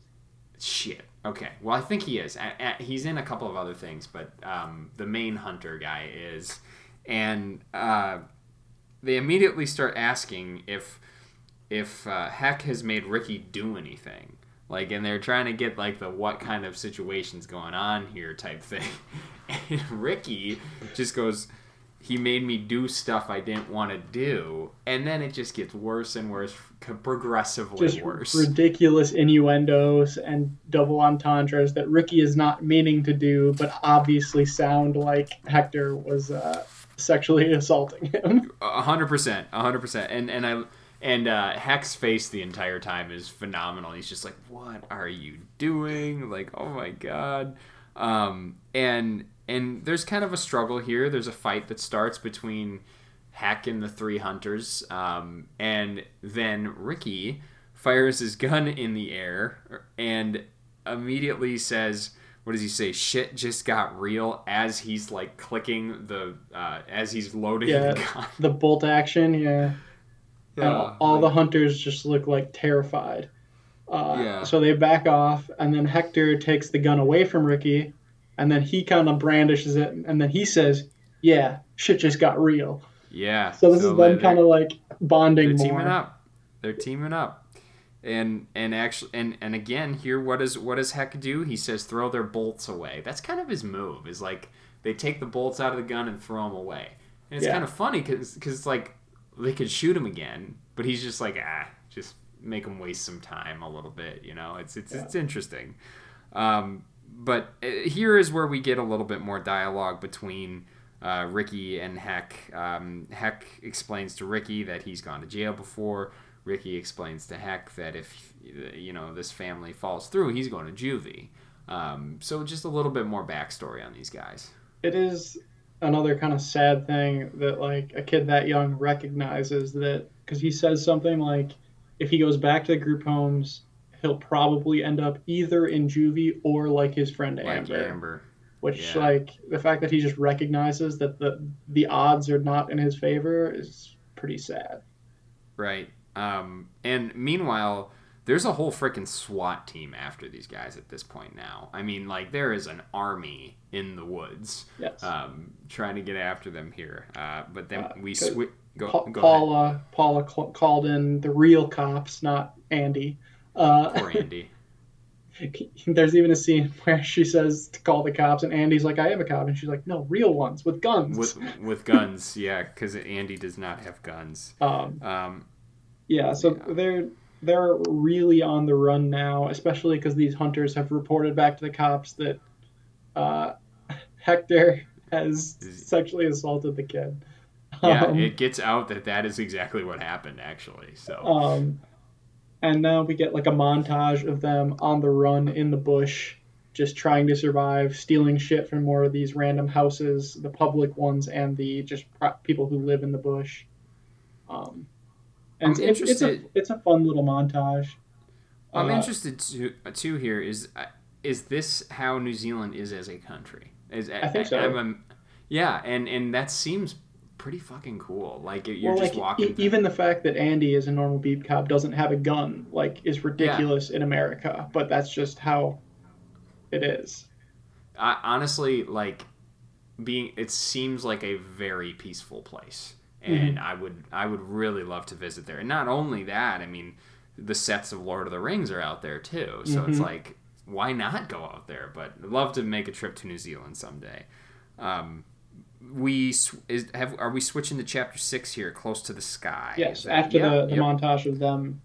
Shit. Okay. Well, I think he is. He's in a couple of other things, but um, the main hunter guy is, and uh, they immediately start asking if if uh, Heck has made Ricky do anything. Like, and they're trying to get like the what kind of situations going on here type thing. And Ricky just goes, he made me do stuff I didn't want to do, and then it just gets worse and worse, progressively Just worse. ridiculous innuendos and double entendres that Ricky is not meaning to do, but obviously sound like Hector was uh, sexually assaulting him. A hundred percent, a hundred percent, and and I and uh, Heck's face the entire time is phenomenal. He's just like, "What are you doing?" Like, "Oh my god," um, and and there's kind of a struggle here. There's a fight that starts between Heck and the three hunters, um, and then Ricky fires his gun in the air and immediately says. What does he say? Shit just got real as he's like clicking the uh, as he's loading Yeah. the gun. the bolt action, yeah. And all, all the hunters just look like terrified. Uh, Yeah. So they back off, and then Hector takes the gun away from Ricky, and then he kind of brandishes it, and then he says, "Yeah, shit just got real." yeah. So this is them kind of like bonding more. they're more. teaming up. They're teaming up. And and actually and and again here what does what does Heck do? He says throw their bolts away. That's kind of his move. Is like they take the bolts out of the gun and throw them away. And it's Yeah. kind of funny because because like they could shoot him again, but he's just like ah just make him waste some time a little bit. You know it's it's Yeah. it's interesting. Um, but uh, here is where we get a little bit more dialogue between uh, Ricky and Heck. Um, Heck explains to Ricky that he's gone to jail before. Ricky explains to Heck that if you know this family falls through, he's going to juvie. Um, so just a little bit more backstory on these guys. It is another kind of sad thing that like a kid that young recognizes that because he says something like, if he goes back to the group homes, he'll probably end up either in juvie or like his friend Like Amber. Amber. which Yeah. like the fact that he just recognizes that the the odds are not in his favor is pretty sad. Right. Um, and meanwhile, there's a whole freaking SWAT team after these guys at this point now. I mean, like, there is an army in the woods Yes. um, trying to get after them here. Uh, but then Uh, we good. swi Go, Pa- go ahead. Paula Paula cl- called in the real cops, not Andy. Uh, Poor Andy. there's even a scene where she says to call the cops, and Andy's like, "I am a cop," and she's like, "No, real ones with guns." with with guns, yeah, because Andy does not have guns. um, Um, Yeah, so Yeah. they're they're really on the run now, especially because these hunters have reported back to the cops that uh, Hector has sexually assaulted the kid. yeah, Um, it gets out that that is exactly what happened, actually. So um, and now we get like a montage of them on the run in the bush, just trying to survive, stealing shit from more of these random houses, the public ones and the just pro- people who live in the bush. Um, and I'm it's, it's a it's a fun little montage. I'm Uh, interested to, too. Here is uh, is this how New Zealand is as a country? Is I think so. I'm- I'm- yeah, and and that seems pretty fucking cool. Like you're well, just like walking. e- even the fact that Andy is a normal beat cop doesn't have a gun, like, is ridiculous in America. But that's just how it is. I, honestly, like being, it seems like a very peaceful place. And I would I would really love to visit there. And not only that, I mean, the sets of Lord of the Rings are out there too. So it's like, why not go out there? But I'd love to make a trip to New Zealand someday. Um, we is have are we switching to chapter six here, close to the sky? Yes, that- after yep, the, the yep. montage of them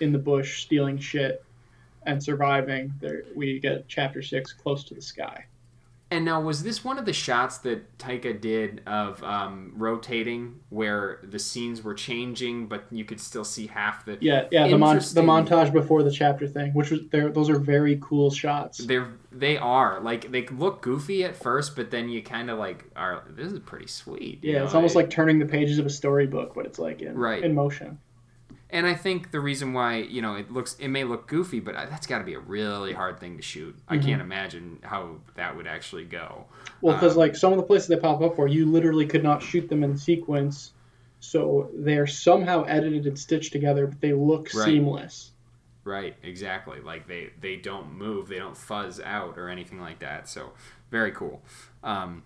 in the bush stealing shit and surviving, there we get chapter six, close to the sky. And now, was this one of the shots that Taika did of um, rotating, where the scenes were changing, but you could still see half the? Yeah, yeah, the mon- the montage before the chapter thing, which was there. Those are very cool shots. They're they are like they look goofy at first, but then you kind of like are. This is pretty sweet. Yeah, know? it's almost It- like turning the pages of a storybook, but it's like in Right. in motion. And I think the reason why you know it looks it may look goofy, but that's got to be a really hard thing to shoot. I Mm-hmm. can't imagine how that would actually go. Well, because Um, like some of the places they pop up for, you literally could not shoot them in sequence, so they're somehow edited and stitched together, but they look Right. seamless. Right, exactly. Like they they don't move, they don't fuzz out or anything like that. So very cool. Um,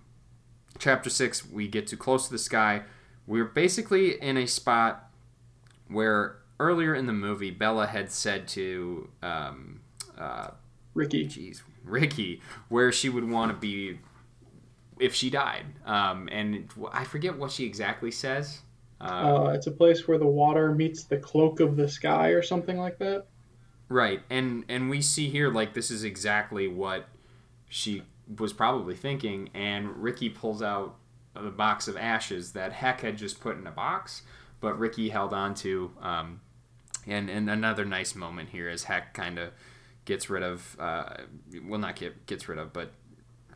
chapter six, we get to close to the sky. We're basically in a spot where earlier in the movie, Bella had said to, um, uh, Ricky. geez, Ricky, where she would want to be if she died. Um, and I forget what she exactly says. Uh, Uh, it's a place where the water meets the cloak of the sky, or something like that. Right, and and we see here like this is exactly what she was probably thinking, and Ricky pulls out the box of ashes that Heck had just put in a box, but Ricky held on to. Um, and and another nice moment here is Heck kind of gets rid of, uh, well, not get gets rid of, but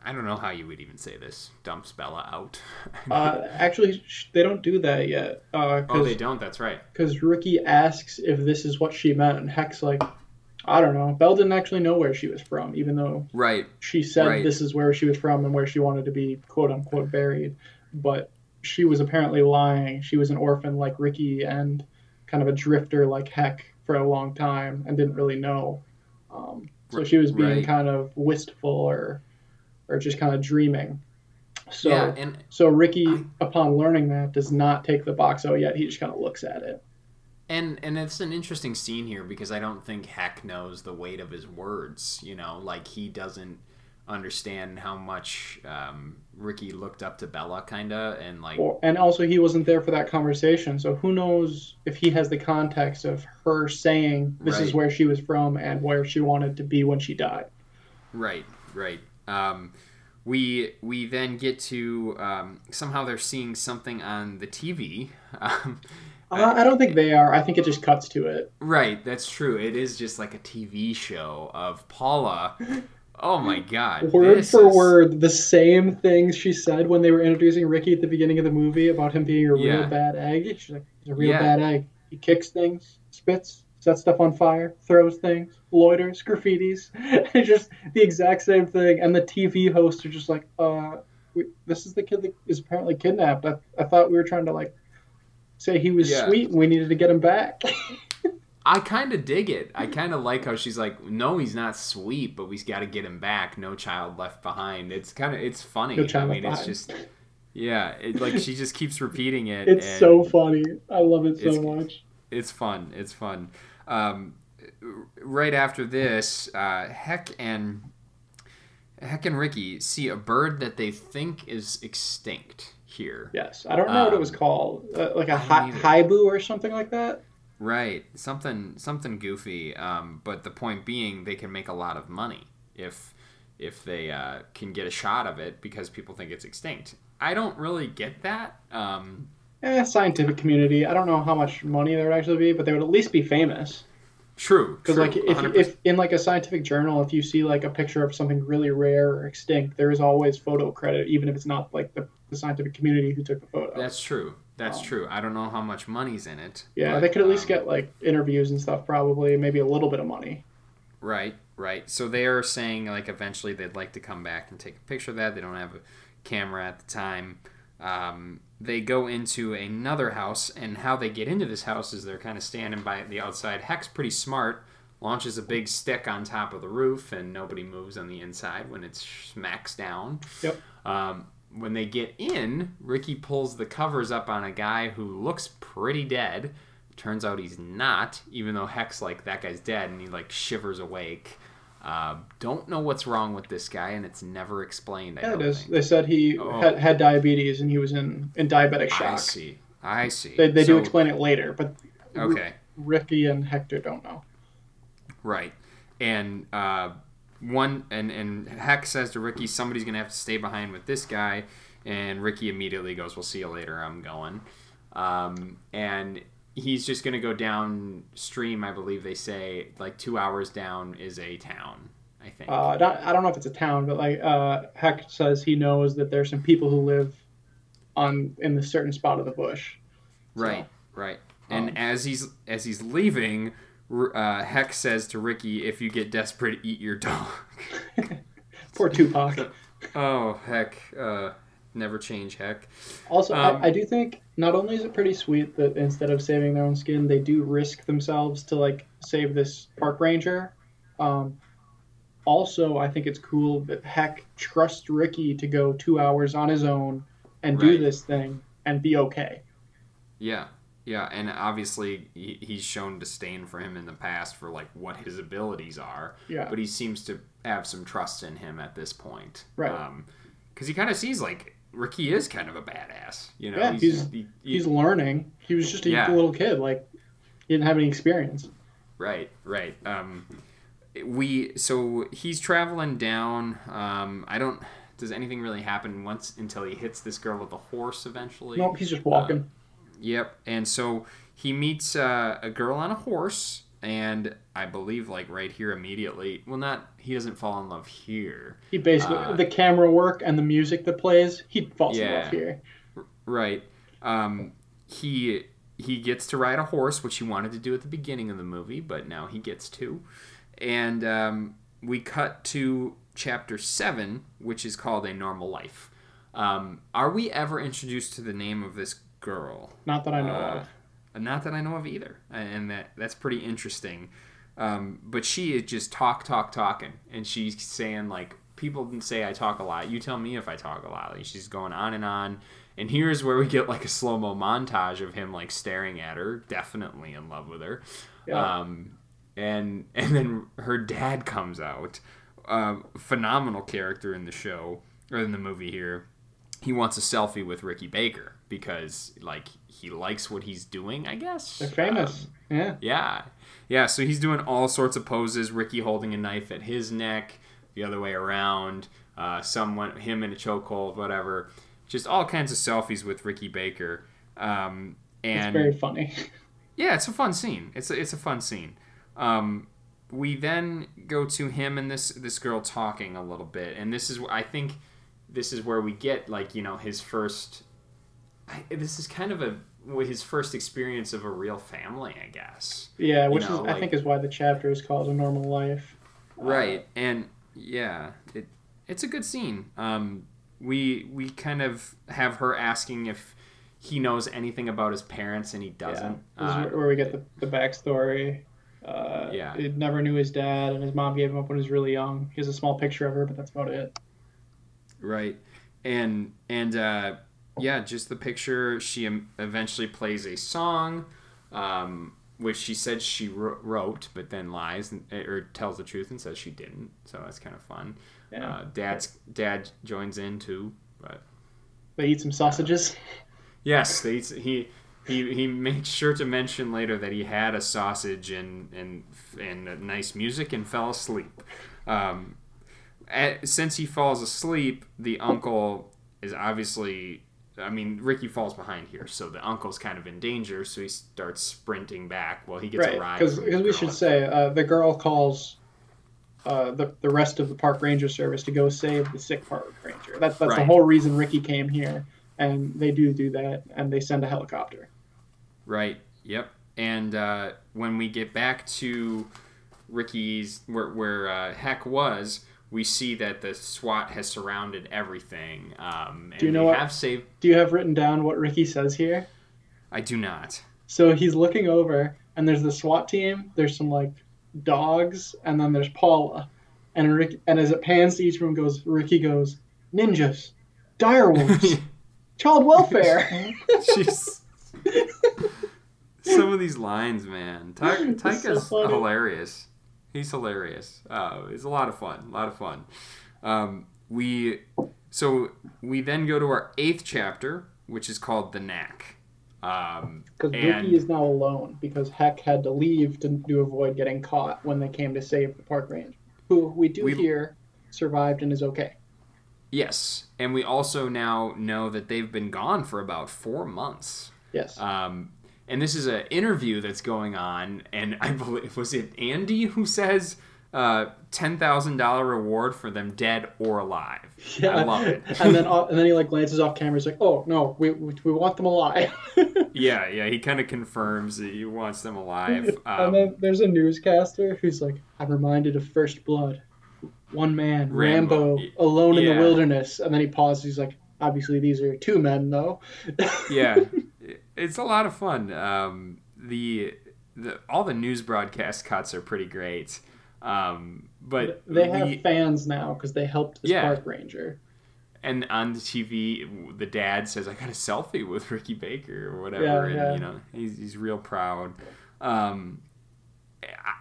I don't know how you would even say this. Dumps Bella out. Uh, actually, they don't do that yet. Uh, oh, they don't. That's right. Because Ricky asks if this is what she meant, and Heck's like, I don't know. Belle didn't actually know where she was from, even though Right. she said Right. this is where she was from and where she wanted to be quote unquote buried. But she was apparently lying. She was an orphan like Ricky and kind of a drifter like Heck for a long time and didn't really know. Um, so she was being Right. kind of wistful or or just kind of dreaming. So yeah, and so Ricky, upon learning that, does not take the box out yet. He just kind of looks at it. And and it's an interesting scene here because I don't think Heck knows the weight of his words. You know, like he doesn't understand how much um, Ricky looked up to Bella, kinda, and like Or, and also, he wasn't there for that conversation, so who knows if he has the context of her saying this is where she was from and where she wanted to be when she died. right, right. Um, we we then get to um, somehow they're seeing something on the TV. Um, Uh, I don't think they are. I think it just cuts to it. right, that's true. It is just like a TV show of Paula. Oh my God! Word for is- word, the same things she said when they were introducing Ricky at the beginning of the movie about him being a real Yeah. bad egg. She's like, he's a real Yeah. bad egg. He kicks things, spits, sets stuff on fire, throws things, loiters, graffitis. it's just the exact same thing. And the TV hosts are just like, uh, we, this is the kid that is apparently kidnapped. I, I thought we were trying to like say he was Yeah. sweet and we needed to get him back. I kind of dig it. I kind of like how she's like, no, he's not sweet, but we've got to get him back. No child left behind. It's kind of it's funny. No child I mean, left it's behind. just yeah, it, like she just keeps repeating it. it's so funny. I love it so It's- much. It's fun. It's fun. Um, right after this, uh, Heck and Heck and Ricky see a bird that they think is extinct here. Yes, I don't know what it was Um, called, uh, like a hi- or something like that. Right, something something goofy. Um, but the point being, they can make a lot of money if if they uh, can get a shot of it because people think it's extinct. I don't really get that. Um, Eh, scientific community. I don't know how much money there would actually be, but they would at least be famous. true, Because like if, 100%. if in like a scientific journal, if you see like a picture of something really rare or extinct, there is always photo credit, even if it's not like the, the scientific community who took the photo. that's true. That's Um, true. I don't know how much money's in it. yeah, but, they could at least um, get like interviews and stuff, probably maybe a little bit of money. Right, right. So they are saying like eventually they'd like to come back and take a picture of that. They don't have a camera at the time. Um, they go into another house, and how they get into this house is they're kind of standing by the outside. Heck's pretty smart. Launches a big stick on top of the roof, and nobody moves on the inside when it smacks down. Yep. Um, when they get in, Ricky pulls the covers up on a guy who looks pretty dead. Turns out he's not, even though Heck's like that guy's dead, and he like shivers awake. Uh, don't know what's wrong with this guy, and it's never explained. I Yeah, it think. They said he Oh. had, had diabetes and he was in, in diabetic shock. I see. I see. They, they do explain it later, but R- Okay. Ricky and Hector don't know. Right. And uh, one and and Heck says to Ricky, somebody's gonna have to stay behind with this guy, and Ricky immediately goes, "We'll see you later. I'm going." Um, and he's just gonna go downstream. I believe they say like two hours down is a town. I think. Uh, not, I don't know if it's a town, but like uh, Heck says he knows that there's some people who live on in the certain spot of the bush. Right, right. And um, as he's as he's leaving, uh, Heck says to Ricky, "If you get desperate, eat your dog." Poor Tupac. oh heck, uh, never change Heck. Also, Um, I, I do think not only is it pretty sweet that instead of saving their own skin, they do risk themselves to like save this park ranger. Um, also, I think it's cool that Heck trusts Ricky to go two hours on his own and do Right. this thing and be okay. Yeah, yeah, and obviously he, he's shown disdain for him in the past for like what his abilities are, Yeah. but he seems to have some trust in him at this point, Right. Because he kind of sees like Ricky is kind of a badass, you know. Yeah, he's- he- he- He's learning. He was just a Yeah. little kid. Like he didn't have any experience. Right, right. Um, we so he's traveling down. Um, I don't. Does anything really happen once until he hits this girl with a horse eventually? Nope, he's just walking. Yep. And so he meets uh, a girl on a horse, and I believe like right here immediately. Well, not he doesn't fall in love here. he basically uh, the camera work and the music that plays. He falls in love here. Right. Um, he he gets to ride a horse, which he wanted to do at the beginning of the movie, but now he gets to. And um, we cut to chapter seven, which is called A Normal Life. Um, are we ever introduced to the name of this girl? Not that I know Uh, of. Not that I know of either, and that that's pretty interesting. Um, but she is just talk, talk, talking, and she's saying like, people say I talk a lot. You tell me if I talk a lot. Like, she's going on and on, and here's where we get like a slow mo montage of him like staring at her, definitely in love with her. Yeah. Um, and and then her dad comes out, uh, phenomenal character in the show or in the movie here. He wants a selfie with Ricky Baker because like he likes what he's doing, I guess. They're famous. Um, yeah. yeah. Yeah, so he's doing all sorts of poses. Ricky holding a knife at his neck, the other way around, uh, someone, him in a chokehold, whatever. Just all kinds of selfies with Ricky Baker. Um, It's and very funny. yeah, it's a fun scene. It's a, it's a fun scene. Um, we then go to him and this this girl talking a little bit, and this is I think this is where we get like you know his first. I, this is kind of a his first experience of a real family, I guess. Yeah, which know, is like- I think is why the chapter is called A Normal Life. Right, and yeah, it it's a good scene. Um, we we kind of have her asking if he knows anything about his parents, and he doesn't. This is Uh, where we get the, the backstory. Uh, Yeah. He never knew his dad, and his mom gave him up when he was really young. He has a small picture of her, but that's about it. Right, and and uh, yeah, just the picture. She eventually plays a song, um, which she said she wrote, but then lies and, or tells the truth and says she didn't. So that's kind of fun. Yeah. Uh, dad's dad joins in too, but They eat some sausages. yes, they, he. He, he makes sure to mention later that he had a sausage and and and nice music and fell asleep. Um, at, since he falls asleep, the uncle is obviously. I mean, Ricky falls behind here, so the uncle's kind of in danger. So he starts sprinting back. while he gets a ride. Because we should say uh, the girl calls uh, the, the rest of the park ranger service to go save the sick park ranger. That, that's the whole reason Ricky came here. And they do do that, and they send a helicopter. Right. Yep. And uh, when we get back to Ricky's where where uh, Heck was, we see that the SWAT has surrounded everything. Um, and Do you know what- have saved. Do you have written down what Ricky says here? I do not. So he's looking over, and there's the SWAT team. There's some like dogs, and then there's Paula. And Rick, and as it pans to each room, goes Ricky goes ninjas, direwolves, child welfare. Jeez. Some of these lines, man. Ty- It's so hilarious. He's hilarious. Uh, it's a lot of fun. A lot of fun. Um, we so we then go to our eighth chapter, which is called the Knack. Um, Because Ricky is now alone because Heck had to leave to, to avoid getting caught when they came to save the park ranger, who we do We- hear survived and is okay. yes, and we also now know that they've been gone for about four months. Yes. Um, and this is an interview that's going on, and I believe was it Andy who says uh, ten thousand dollar reward for them dead or alive. I love it. and then uh, and then he like glances off camera. He's like, "Oh no, we we, we want them alive." Yeah, yeah, he kind of confirms that he wants them alive. and Um, then there's a newscaster who's like, "I'm reminded of First Blood, one man, Rambo. Rambo, alone in the wilderness." And then he pauses. He's like, "Obviously, these are two men, though." yeah, it's a lot of fun. Um, the the all the news broadcast cuts are pretty great. Um, but they have we- fans now because they helped this Yeah. park ranger. and on the TV, the dad says, "I got a selfie with Ricky Baker or whatever," Yeah, and yeah. you know he's he's real proud. Um,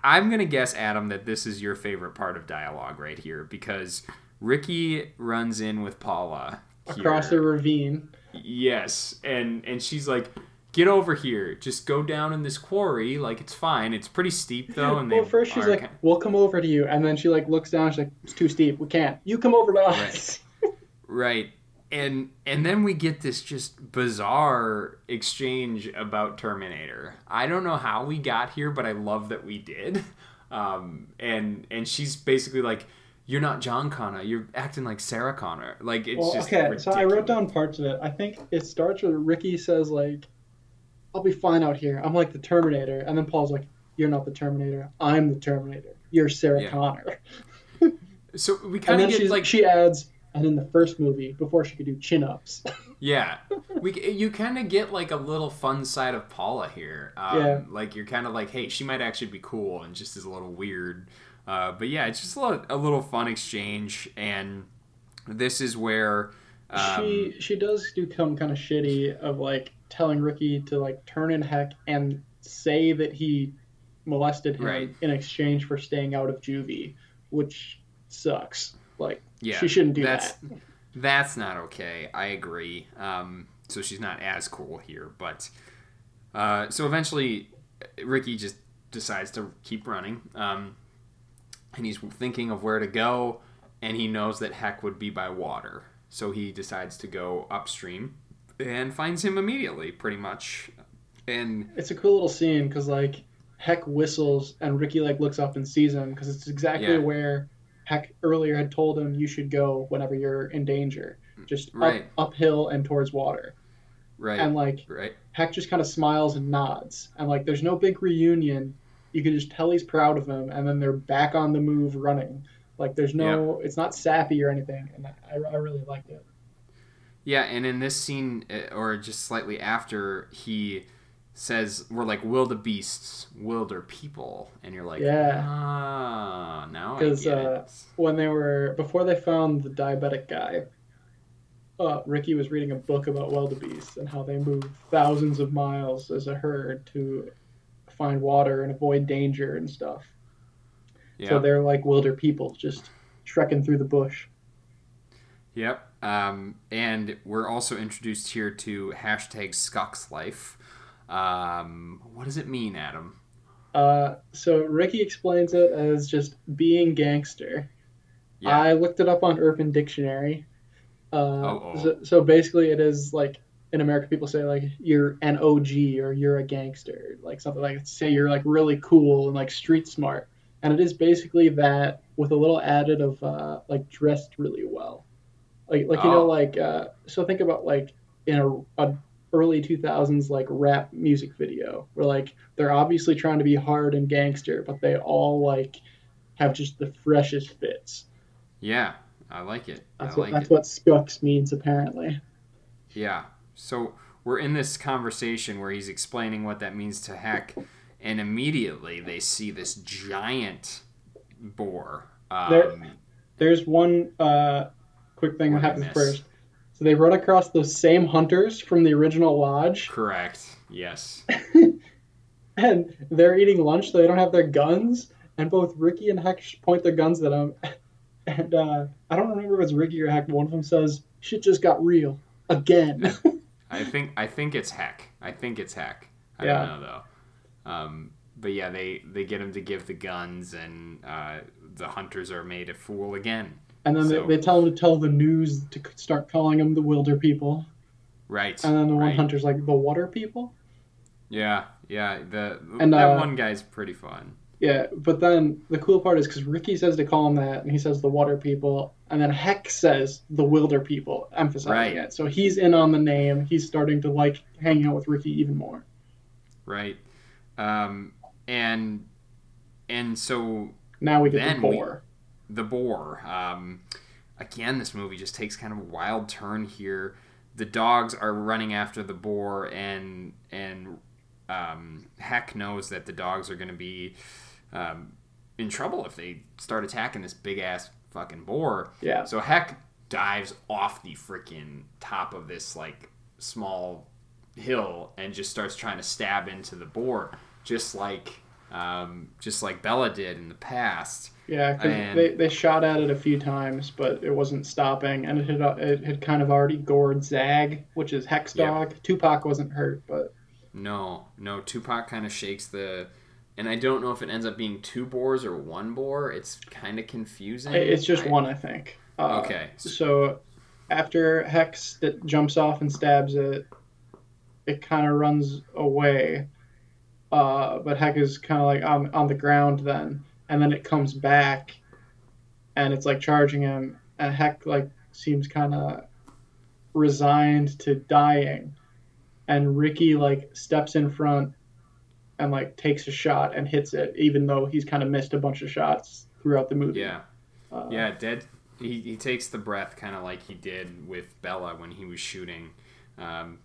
I'm gonna guess, Adam, that this is your favorite part of dialogue right here because Ricky runs in with Paula Across here. the ravine. Yes, and and she's like. Get over here. Just go down in this quarry. Like it's fine. It's pretty steep though. And they well, first she's like, ki- "We'll come over to you," and then she like looks down. She's like, "It's too steep. We can't. You come over to us." Right. And and then we get this just bizarre exchange about Terminator. I don't know how we got here, but I love that we did. Um, and and she's basically like, "You're not John Connor. You're acting like Sarah Connor." Like it's well, just okay. So I wrote down parts of it. I think it starts with Ricky says like, "I'll be fine out here. I'm like the Terminator," and then Paul's like, "You're not the Terminator. I'm the Terminator. You're Sarah Yeah. Connor." So we kind of get she's, like she adds, "And in the first movie, before she could do chin ups." Yeah, we you kind of get like a little fun side of Paula here. Um, Yeah. like you're kind of like, hey, she might actually be cool and just is a little weird. Uh, but yeah, it's just a little, a little fun exchange, and this is where um, she she does do come kind of shitty of like telling Ricky to like turn in heck and say that he molested him Right. in exchange for staying out of juvie, which sucks. Like yeah, she shouldn't do that's that. that's not okay. I agree. Um, so she's not as cool here, but uh, so eventually Ricky just decides to keep running, um, and he's thinking of where to go, and he knows that Heck would be by water, so he decides to go upstream and finds him immediately, pretty much. And It's a cool little scene because like Heck whistles and Ricky like looks up and sees him because it's exactly Yeah. where Heck earlier had told him you should go whenever you're in danger, just Right. up, uphill and towards water. right, And like right, Heck just kind of smiles and nods, and like there's no big reunion. You can just tell he's proud of him, and then they're back on the move running. Like there's no, it's not sappy or anything, and I, I really liked it. Yeah, and in this scene, uh, or just slightly after, he says, "We're like wildebeests, wilder people," and you're like, Yeah. ah, now I 'Cause, get uh, it." When they were before they found the diabetic guy, uh, Ricky was reading a book about wildebeests and how they move thousands of miles as a herd to find water and avoid danger and stuff. Yeah, So they're like wilder people, just trekking through the bush. yep. Um, and we're also introduced here to hashtag Skux life. Um, what does it mean, Adam? Uh, so Ricky explains it as just being gangster. Yeah. I looked it up on Urban Dictionary. Uh. So, so basically, it is like in America, people say like you're an OG or you're a gangster, like something like say you're like really cool and like street smart, and it is basically that with a little added of uh, like dressed really well, like like you know Oh. like uh, so think about like in a, a early 2000s like rap music video where like they're obviously trying to be hard and gangster, but they all like have just the freshest fits. Yeah, I like it. That's I what like that's it. what Skux means apparently. Yeah. So we're in this conversation where he's explaining what that means to Heck, and immediately they see this giant boar. Um, There- There's one uh, quick thing that happens first. So they run across those same hunters from the original lodge, Correct. Yes. and they're eating lunch. So they don't have their guns, and both Ricky and Heck point their guns at them. And uh, I don't remember if it's Ricky or Heck. But one of them says, "Shit just got real again." I think I think it's Heck. I think it's Heck. I Yeah. don't know though. Um, but yeah, they they get him to give the guns, and uh, the hunters are made a fool again. and then So- they, they tell him to tell the news to start calling them the Wilderpeople. Right. And then the one right. hunter's like, "The water people." Yeah, yeah. The And, that uh, one guy's pretty fun. Yeah, but then the cool part is because Ricky says to call him that, and he says the water people, and then Heck says the Wilderpeople, emphasizing Right. it. So he's in on the name. He's starting to like hanging out with Ricky even more. Right. Um, and and so Now we get the we- boar. the boar. Um, again, this movie just takes kind of a wild turn here. The dogs are running after the boar, and and um, Heck knows that the dogs are going to be um, in trouble if they start attacking this big ass fucking boar. Yeah. So Heck dives off the freaking top of this like small hill and just starts trying to stab into the boar, just like um, just like Bella did in the past. Yeah, And- they, they shot at it a few times, but it wasn't stopping, and it had uh, it had kind of already gored Zag, which is Heck's Yeah. dog. Tupac wasn't hurt, but No, no. Tupac kind of shakes the, and I don't know if it ends up being two boars or one boar. It's kind of confusing. it's just I- one, I think. Uh, Okay. So after Hex that jumps off and stabs it, it kind of runs away. Uh, but Heck is kind of like on, on the ground then, and then it comes back, and it's like charging him, and Heck like seems kind of resigned to dying, and Ricky like steps in front, and like takes a shot and hits it, even though he's kind of missed a bunch of shots throughout the movie. Yeah, Uh, yeah. Dead. He, he takes the breath kind of like he did with Bella when he was shooting, um,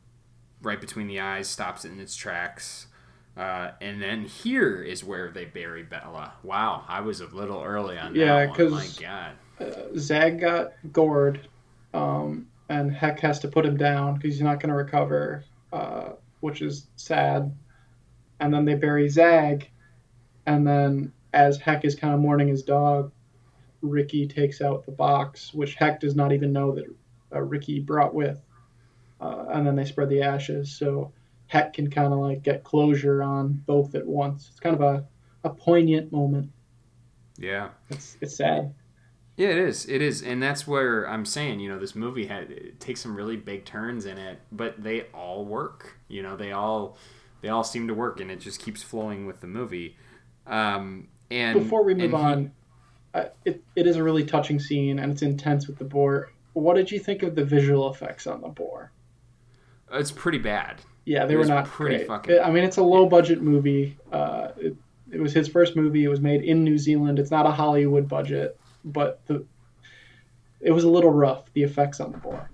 right between the eyes, stops it in its tracks. Uh, and then here is where they bury Bella. Wow, I was a little early on Yeah, that one. My God. uh, Zag got gored, um, and Heck has to put him down because he's not going to recover, uh, which is sad. And then they bury Zag, and then as Heck is kind of mourning his dog, Ricky takes out the box, which Heck does not even know that uh, Ricky brought with, uh, and then they spread the ashes. So Heck can kind of like get closure on both at once. It's kind of a, a poignant moment. Yeah. It's it's sad. Yeah, it is. It is, and that's where I'm saying, you know, this movie had it takes some really big turns in it, but they all work. You know, they all they all seem to work, and it just keeps flowing with the movie. Um, and Before we move he- on, uh, it, it is a really touching scene and it's intense with the boar. What did you think of the visual effects on the boar? it's pretty bad. Yeah, they It were not pretty great. fucking- I mean, it's a low budget movie. Uh, it, it was his first movie. It was made in New Zealand. It's not a Hollywood budget, but the it was a little rough. The effects on the boar.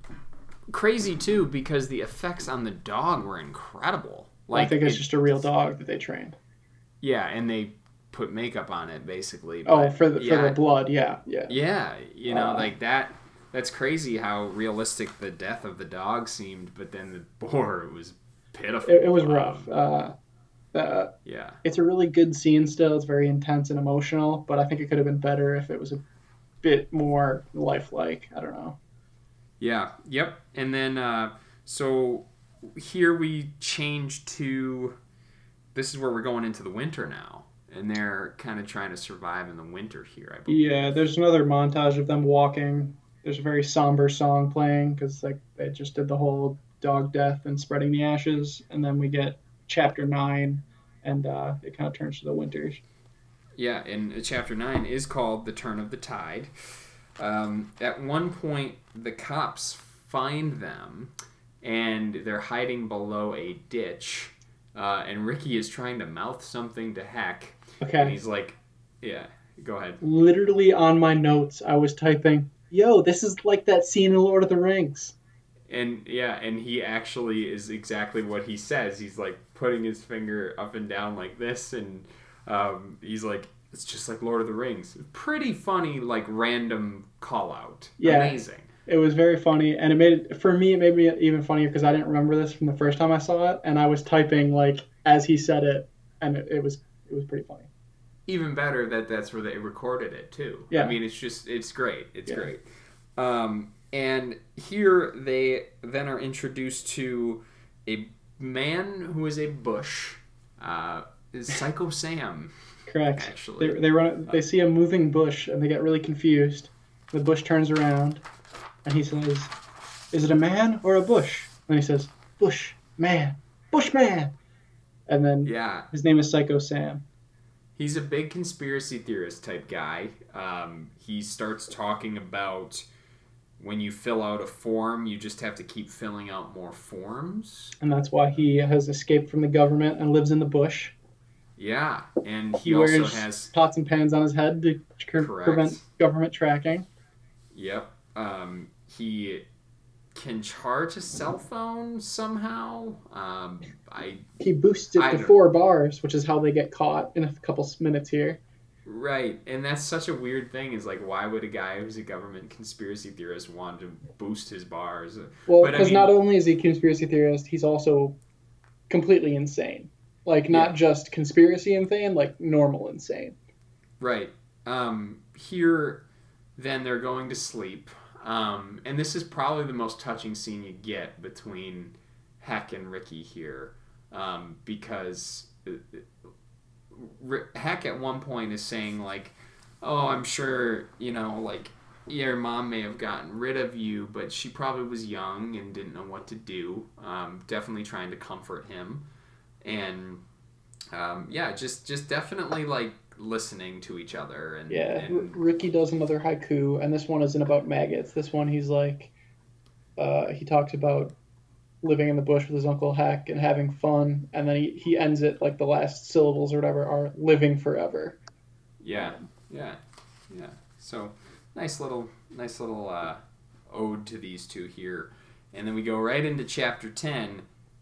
Crazy too, because the effects on the dog were incredible. Like I think it's it- just a real dog that they trained. yeah, and they put makeup on it basically. Oh, for the yeah, for the blood. Yeah, yeah. Yeah, you know, Uh, like that. That's crazy how realistic the death of the dog seemed, but then the boar was pitiful. It, it was Um, rough. Uh, uh, Yeah, it's a really good scene still. It's very intense and emotional, but I think it could have been better if it was a bit more lifelike. I don't know. yeah, yep. And then, uh, so here we change to. This is where we're going into the winter now, and they're kind of trying to survive in the winter here. I believe. Yeah, there's another montage of them walking. There's a very somber song playing because like they just did the whole dog death and spreading the ashes, and then we get chapter nine, and uh, it kind of turns to the winters. Yeah, and uh, chapter nine is called "The Turn of the Tide." Um, at one point, the cops find them, and they're hiding below a ditch. Uh, and Ricky is trying to mouth something to Heck, and Okay. he's like, "Yeah, go ahead." Literally on my notes, I was typing, "Yo, this is like that scene in Lord of the Rings." And yeah, and he actually is exactly what he says. He's like putting his finger up and down like this, and um, he's like, "It's just like Lord of the Rings." Pretty funny, like random call out. Yeah. Amazing. It was very funny, and it made it for me. It made me even funnier because I didn't remember this from the first time I saw it, and I was typing like as he said it, and it, it was it was pretty funny. Even better that that's where they recorded it too. Yeah. I mean, it's just it's great. It's Yeah. great. Um, and here they then are introduced to a man who is a bush. Uh, is Psycho Sam Correct. actually? They, they run. They see a moving bush, and they get really confused. The bush turns around, and he says, "Is it a man or a bush?" And he says, "Bush man, bush man." And then yeah. his name is Psycho Sam. He's a big conspiracy theorist type guy. Um, he starts talking about when you fill out a form, you just have to keep filling out more forms. and that's why he has escaped from the government and lives in the bush. Yeah, and he, He also wears has. pots and pans on his head to cur- prevent government tracking. Yep. Um, he can charge a cell phone somehow. Um, I He boosted I to four bars, which is how they get caught in a couple minutes here. right, and that's such a weird thing. Is like, why would a guy who's a government conspiracy theorist want to boost his bars? Well, But I because mean- not only is he a conspiracy theorist, he's also completely insane. Like not Yeah. just conspiracy insane, like normal insane. Right. Um, here, then they're going to sleep. Um, and this is probably the most touching scene you get between Heck and Ricky here. Um, because uh, Heck at one point is saying, like, oh, I'm sure, you know, like, your mom may have gotten rid of you, but she probably was young and didn't know what to do. Um, definitely trying to comfort him. And um, yeah, just just definitely like listening to each other and, Yeah, R- Ricky does another haiku, and this one isn't about maggots. This one he's like, uh, he talks about living in the bush with his uncle Heck and having fun, and then he, he ends it like the last syllables or whatever are living forever. yeah, yeah, yeah. So nice little nice little uh, ode to these two here, and then we go right into chapter ten.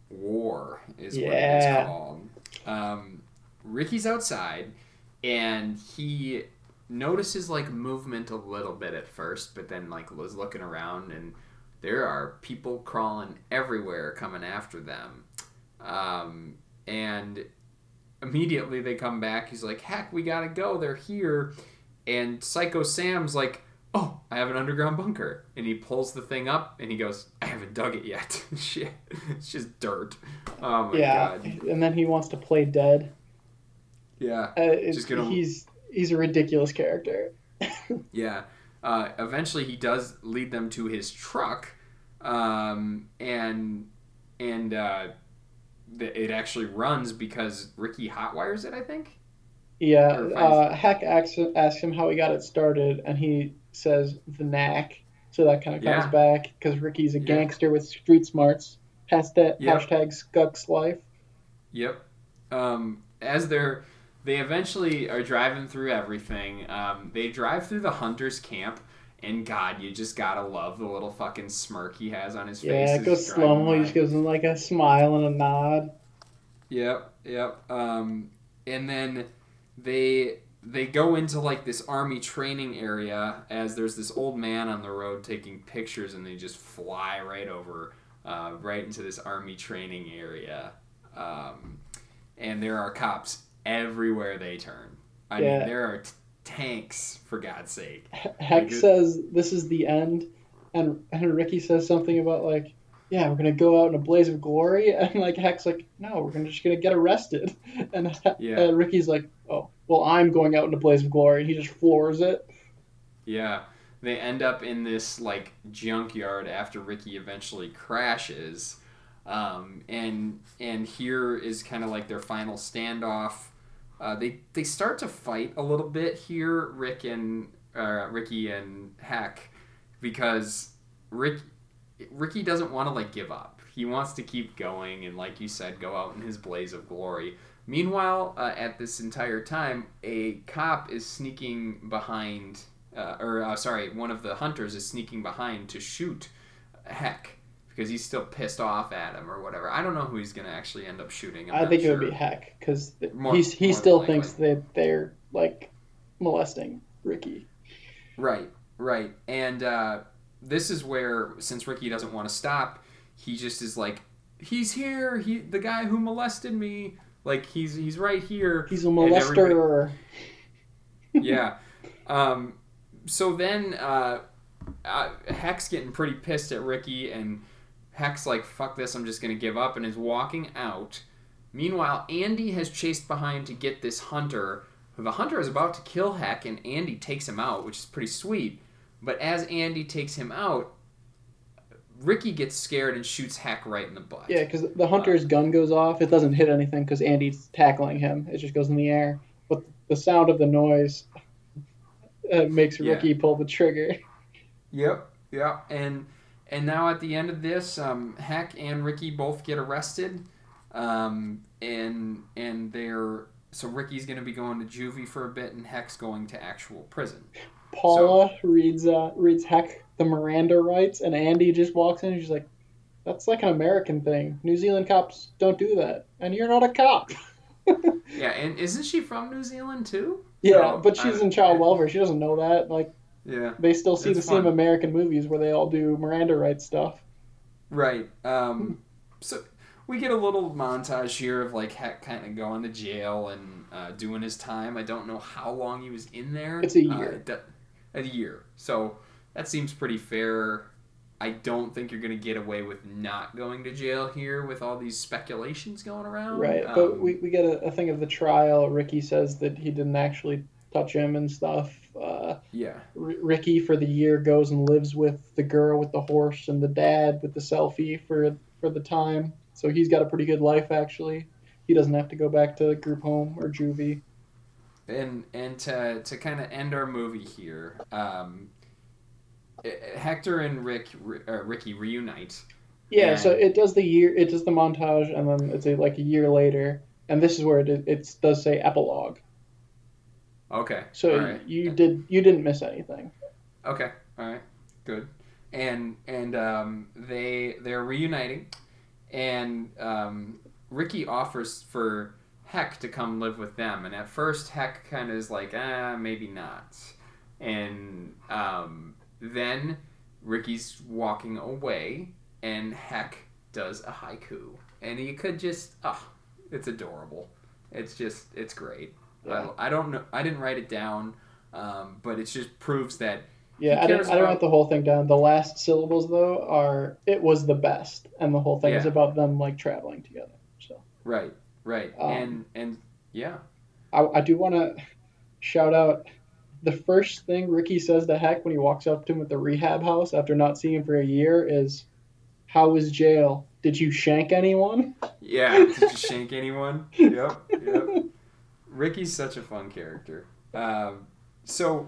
War is what it's called. Um, Ricky's outside, and he notices like movement a little bit at first, but then like was looking around and there are people crawling everywhere coming after them. Um, and immediately they come back. He's like, heck, we gotta go. They're here. And Psycho Sam's like, oh, I have an underground bunker. And he pulls the thing up and he goes, I haven't dug it yet. Shit. It's just dirt. Oh my yeah, god. and then he wants to play dead. Yeah. Uh, Just gonna- he's he's a ridiculous character. Yeah. Uh, eventually, he does lead them to his truck, um, and and uh, it actually runs because Ricky hotwires it. I think. Yeah, uh, Heck asks, asks him how he got it started, and he says the knack. So that kind of comes Yeah. back because Ricky's a Yeah. gangster with street smarts. Hashtag, Yep. hashtag Skux life. Yep. Um, as they're they eventually are driving through everything. Um, they drive through the hunter's camp. And God, you just gotta love the little fucking smirk he has on his face. Yeah, it goes slow mo. He just gives him like a smile and a nod. Yep, yep. Um, and then they they go into like this army training area as there's this old man on the road taking pictures, and they just fly right over, uh, right into this army training area. Um, and there are cops everywhere they turn. I Yeah. mean, there are t- tanks for God's sake. Heck says this is the end, and and Ricky says something about like, yeah, we're gonna go out in a blaze of glory, and like Heck's like, no, we're gonna just gonna get arrested, and Yeah. uh, Ricky's like, oh, well, I'm going out in a blaze of glory, and he just floors it. Yeah. They end up in this like junkyard after Ricky eventually crashes. Um, and and here is kind of like their final standoff. Uh, they they start to fight a little bit here, Rick and uh, Ricky and Heck, because Rick Ricky doesn't want to like give up. He wants to keep going and, like you said, go out in his blaze of glory. Meanwhile, uh, at this entire time, a cop is sneaking behind, uh, or uh, sorry, one of the hunters is sneaking behind to shoot Heck because he's still pissed off at him or whatever. I don't know who he's gonna actually end up shooting. I'm I think it would be Heck because he still thinks that they're like molesting Ricky. Right, right, and uh, this is where since Ricky doesn't want to stop, he just is like, he's here. He the guy who molested me. Like he's he's right here. He's a molester. yeah. Um, so then uh, uh, Heck's getting pretty pissed at Ricky, and Heck's like, fuck this, I'm just going to give up, and is walking out. Meanwhile, Andy has chased behind to get this hunter. The hunter is about to kill Heck, and Andy takes him out, which is pretty sweet. But as Andy takes him out, Ricky gets scared and shoots Heck right in the butt. Yeah, because the hunter's gun goes off. It doesn't hit anything because Andy's tackling him. It just goes in the air. But the sound of the noise uh, makes Yeah. Ricky pull the trigger. Yep, yep. And and now at the end of this, um, Heck and Ricky both get arrested, um, and and they're so Ricky's gonna be going to juvie for a bit, and Heck's going to actual prison. Paula reads uh, reads Heck the Miranda rights, and Andy just walks in and she's like, "That's like an American thing. New Zealand cops don't do that, and you're not a cop." Yeah, and isn't she from New Zealand too? yeah, So, but she's in child welfare. She doesn't know that. Like Yeah, they still see the same. American movies where they all do Miranda rights stuff. right. Um, so we get a little montage here of like Heck kind of going to jail and uh, doing his time. I don't know how long he was in there. It's a Uh, year. do- a year. So that seems pretty fair. I don't think you're going to get away with not going to jail here with all these speculations going around. Right, but Um, we, we get a, a thing of the trial. Ricky says that he didn't actually touch him and stuff. Uh, yeah, R- Ricky for the year goes and lives with the girl with the horse and the dad with the selfie for for the time. So he's got a pretty good life actually. He doesn't have to go back to group home or juvie. and and to to kind of end our movie here, um, eh, Hector and Rick uh, Ricky reunite. Yeah, so it does the year, it does the montage, and then it's a, like a year later, and this is where it it does say epilogue. Okay. So right. you did you didn't miss anything. Okay. All right. Good. And and um, they they're reuniting, and um, Ricky offers for Heck to come live with them, and at first Heck kind of is like, ah, maybe not, and um, then Ricky's walking away, and Heck does a haiku, and you could just, oh, it's adorable. It's just, it's great. Yeah. I, I don't know. I didn't write it down, um, but it just proves that Yeah, I didn't, cares I didn't write the whole thing down. The last syllables though are it was the best, and the whole thing is Yeah. about them like traveling together. So Right, right, Um, and and yeah, I, I do want to shout out the first thing Ricky says to Heck when he walks up to him at the rehab house after not seeing him for a year is, "How was jail? Did you shank anyone?" yeah. Did you shank anyone? Yep, yep. Ricky's such a fun character. Um, so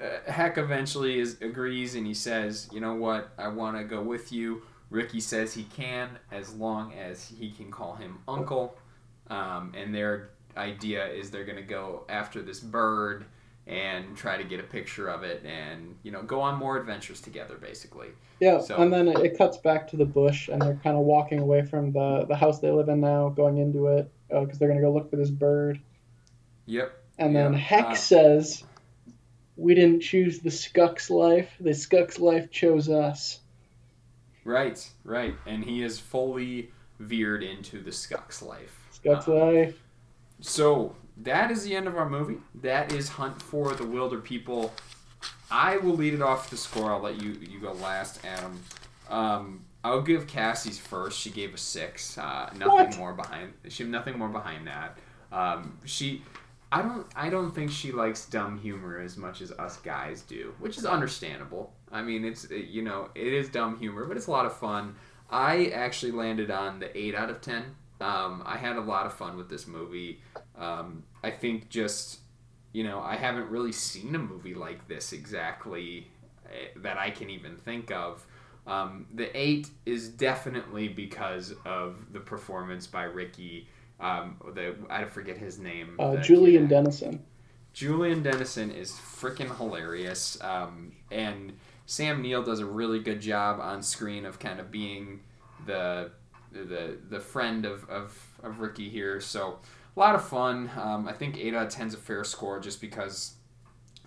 uh, Heck eventually is agrees and he says, "You know what? I want to go with you." Ricky says he can as long as he can call him uncle. Um, and their idea is they're gonna go after this bird and try to get a picture of it and you know go on more adventures together basically Yeah, So- and then it, it cuts back to the bush, and they're kind of walking away from the the house they live in now, going into it because they're gonna go look for this bird. Yep And then Yeah, Heck uh, says, "We didn't choose the Skux life. The Skux life chose us." Right, right. And he is fully veered into the Skux life. Skux Uh, life. so that is the end of our movie. That is Hunt for the Wilderpeople. I will lead it off the score. I'll let you you go last, Adam. Um, I'll give Cassie's first. She gave a six. Uh, nothing What? more behind. She nothing more behind that. Um, she, I don't I don't think she likes dumb humor as much as us guys do, which is understandable. I mean, it's uh, you know it is dumb humor, but it's a lot of fun. I actually landed on the eight out of ten. Um, I had a lot of fun with this movie. Um, I think just you know I haven't really seen a movie like this exactly eh, that I can even think of. Um, the eight is definitely because of the performance by Ricky. Um, the I forget his name. Uh, Julian. Dennison. Julian Dennison is freaking hilarious, um, and Sam Neill does a really good job on screen of kind of being the the the friend of, of, of Ricky here. So a lot of fun. Um, I think eight out of ten is a fair score just because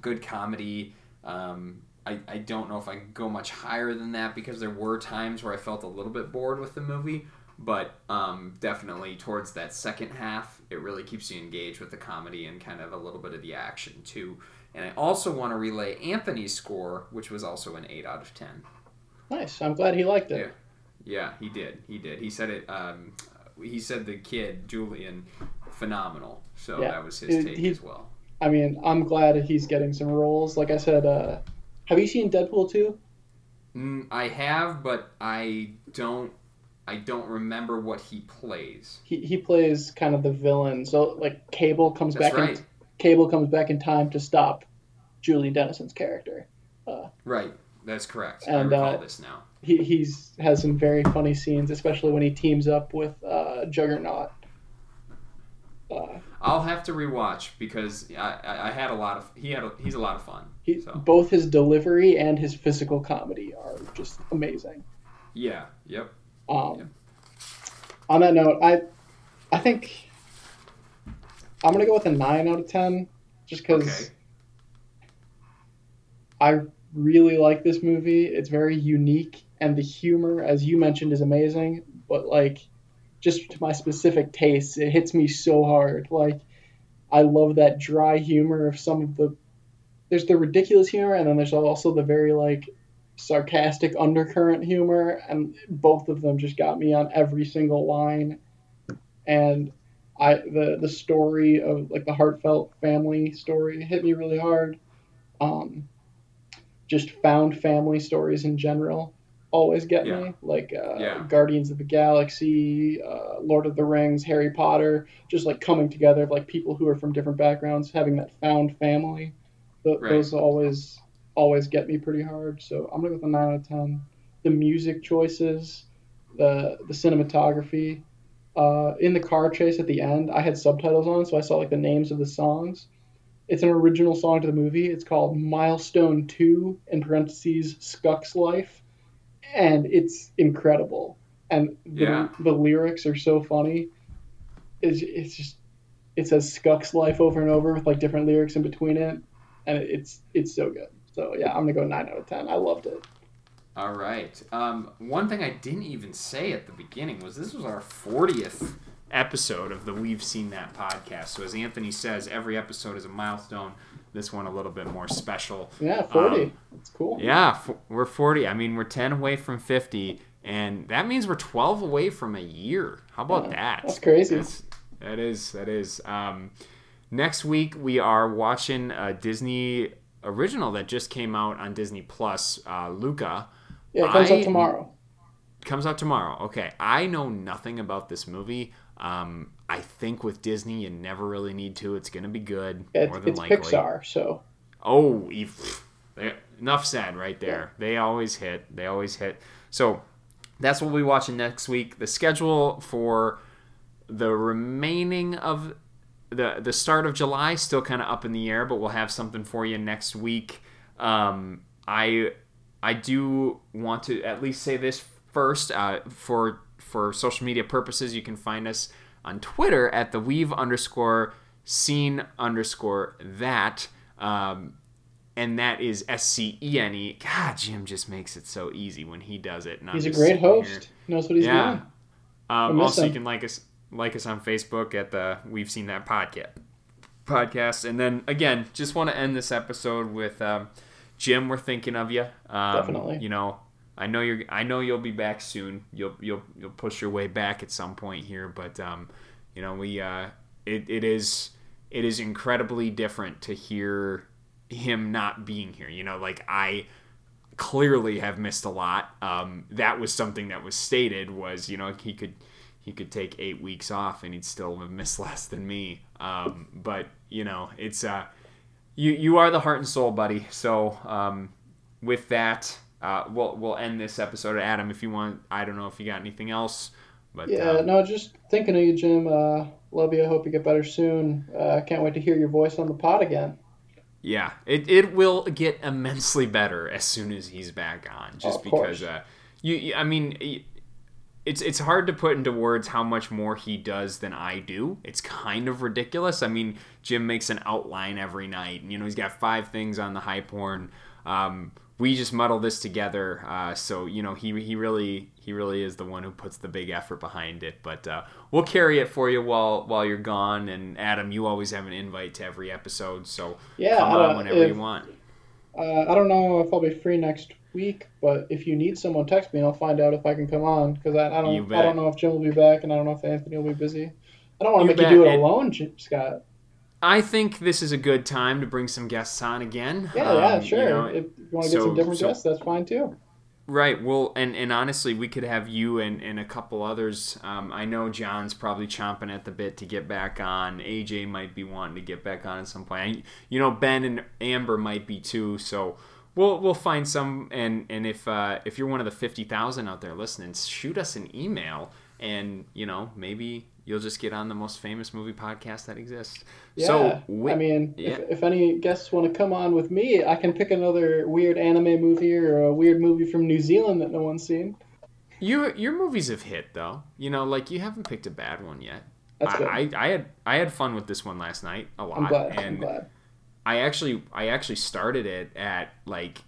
good comedy. Um, I, I don't know if I can go much higher than that because there were times where I felt a little bit bored with the movie. But um, definitely towards that second half, it really keeps you engaged with the comedy and kind of a little bit of the action too. And I also want to relay Anthony's score, which was also an 8 out of 10. Nice. I'm glad he liked it. Yeah, yeah he did. He did. He said it. Um, he said the kid, Julian, phenomenal. So Yeah. that was his take he- as well. I mean, I'm glad he's getting some roles. Like I said, uh, have you seen Deadpool 2? Mm, I have, but I don't. I don't remember what he plays. He, he plays kind of the villain. So like Cable comes That's back right. in Cable comes back in time to stop Julie Dennison's character. Right. That's correct. And, I recall uh, this now. He he's has some very funny scenes, especially when he teams up with uh, Juggernaut. Uh, I'll have to rewatch because I, I, I had a lot of he had a, he's a lot of fun. he, So Both his delivery and his physical comedy are just amazing. yeah. Yep. Um, Yeah. On that note, I I think I'm gonna go with a nine out of ten, just because Okay. I really like this movie. It's very unique, and the humor, as you mentioned, is amazing. But like, just to my specific tastes, it hits me so hard. Like, I love that dry humor of some of the. There's the ridiculous humor, and then there's also the very like sarcastic undercurrent humor, and both of them just got me on every single line. And I the the story of like the heartfelt family story hit me really hard. Um, just found family stories in general always get Yeah. me like uh, Yeah. guardians of the galaxy uh, lord of the rings harry potter just like coming together of like people who are from different backgrounds having that found family Th- Right. those always always get me pretty hard so i'm gonna go with a 9 out of 10 the music choices the the cinematography uh, in the car chase at the end i had subtitles on so i saw like the names of the songs it's an original song to the movie. It's called Milestone 2, in parentheses, Skux Life. And it's incredible. And the, Yeah. the lyrics are so funny. It's, it's just, it says Skux Life over and over with like different lyrics in between it. And it's it's so good. So yeah, I'm going to go 9 out of 10. I loved it. All right. Um, one thing I didn't even say at the beginning was this was our 40th episode of the We've Seen That podcast. So, as Anthony says, every episode is a milestone. This one a little bit more special. Yeah, 40. Um, it's cool. Yeah, f- we're 40. I mean, we're 10 away from 50, and that means we're 12 away from a year. How about Yeah, that? that's crazy. That's, that is, that is. Um, next week, we are watching a Disney original that just came out on Disney Plus, uh, Luca. Yeah, it comes I- out tomorrow. Comes out tomorrow. Okay. I know nothing about this movie. Um, I think with Disney, you never really need to. It's going to be good. It's, more than it's likely. Pixar, so Oh, enough said right there. They always hit. They always hit. So that's what we'll be watching next week. The schedule for the remaining of the the start of July still kind of up in the air, but we'll have something for you next week. Um, I I do want to at least say this first uh, for for social media purposes. You can find us on Twitter at the weave underscore scene underscore that. Um, and that is S C E N E. God, Jim just makes it so easy when he does it. He's a great here. host. He knows what he's Yeah. doing. Um, also, you can like us like us on Facebook at the We've Seen That podcast. Podcast, and then again, just want to end this episode with um, Jim. We're thinking of you. Um, Definitely. You know, I know you're. I know you'll be back soon. You'll you'll you'll push your way back at some point here, but um, you know, we uh, it, it is it is incredibly different to hear him not being here. You know, like I clearly have missed a lot. Um, that was something that was stated was you know he could he could take eight weeks off and he'd still have missed less than me. Um, but you know it's uh, you you are the heart and soul, buddy. So um, with that, uh, we'll we'll end this episode. Adam, if you want, I don't know if you got anything else, but Yeah, um, no, just thinking of you, Jim. Uh, love you. I hope you get better soon. Uh, can't wait to hear your voice on the pod again. Yeah, it, it will get immensely better as soon as he's back on. Just Of because, uh, you, I mean, it's it's hard to put into words how much more he does than I do. It's kind of ridiculous. I mean, Jim makes an outline every night, and you know he's got five things on the high porn. Um, we just muddle this together. Uh, so you know, he he really he really is the one who puts the big effort behind it. But uh, we'll carry it for you while while you're gone. And Adam, you always have an invite to every episode, so Yeah, come on don't- whenever if- you want. Uh, I don't know if I'll be free next week, but if you need someone, text me and I'll find out if I can come on. Because I, I don't. I don't know if Jim will be back, and I don't know if Anthony will be busy. I don't want to make bet, you do it and- alone, J- Scott. I think this is a good time to bring some guests on again. Yeah, yeah, Um, sure. You know, if you want to get so- some different so- guests, that's fine too. Right. Well, and, and honestly, we could have you and, and a couple others. Um, I know John's probably chomping at the bit to get back on. AJ might be wanting to get back on at some point. I, you know, Ben and Amber might be too. So we'll we'll find some. And and if uh, if you're one of the fifty thousand out there listening, shoot us an email, and you know maybe you'll just get on the most famous movie podcast that exists. Yeah. So we, I mean, yeah. if, if any guests want to come on with me, I can pick another weird anime movie or a weird movie from New Zealand that no one's seen. your your movies have hit though. You know, like you haven't picked a bad one yet. That's good. I, I, I had I had fun with this one last night a lot, I'm glad. I'm glad. I actually I actually started it at like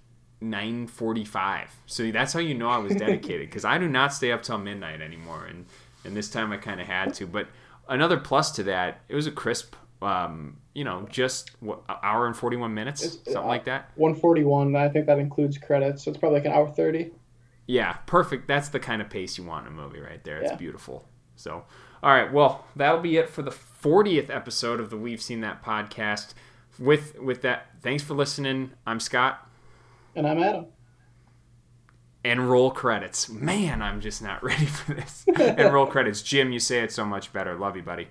nine forty five. So that's how you know I was dedicated because I do not stay up till midnight anymore, and and this time I kind of had to. But another plus to that, it was a crisp, um, you know, just what, an hour and forty one minutes, It's- something uh, like that. 141. I think that includes credits, so it's probably like an hour 30. Yeah, perfect. That's the kind of pace you want in a movie right there. It's Yeah. beautiful. So, all right, well, that'll be it for the 40th episode of the We've Seen That podcast. With with that, thanks for listening. I'm Scott. And I'm Adam. And roll credits. Man, I'm just not ready for this. and roll credits. Jim, you say it so much better. Love you, buddy.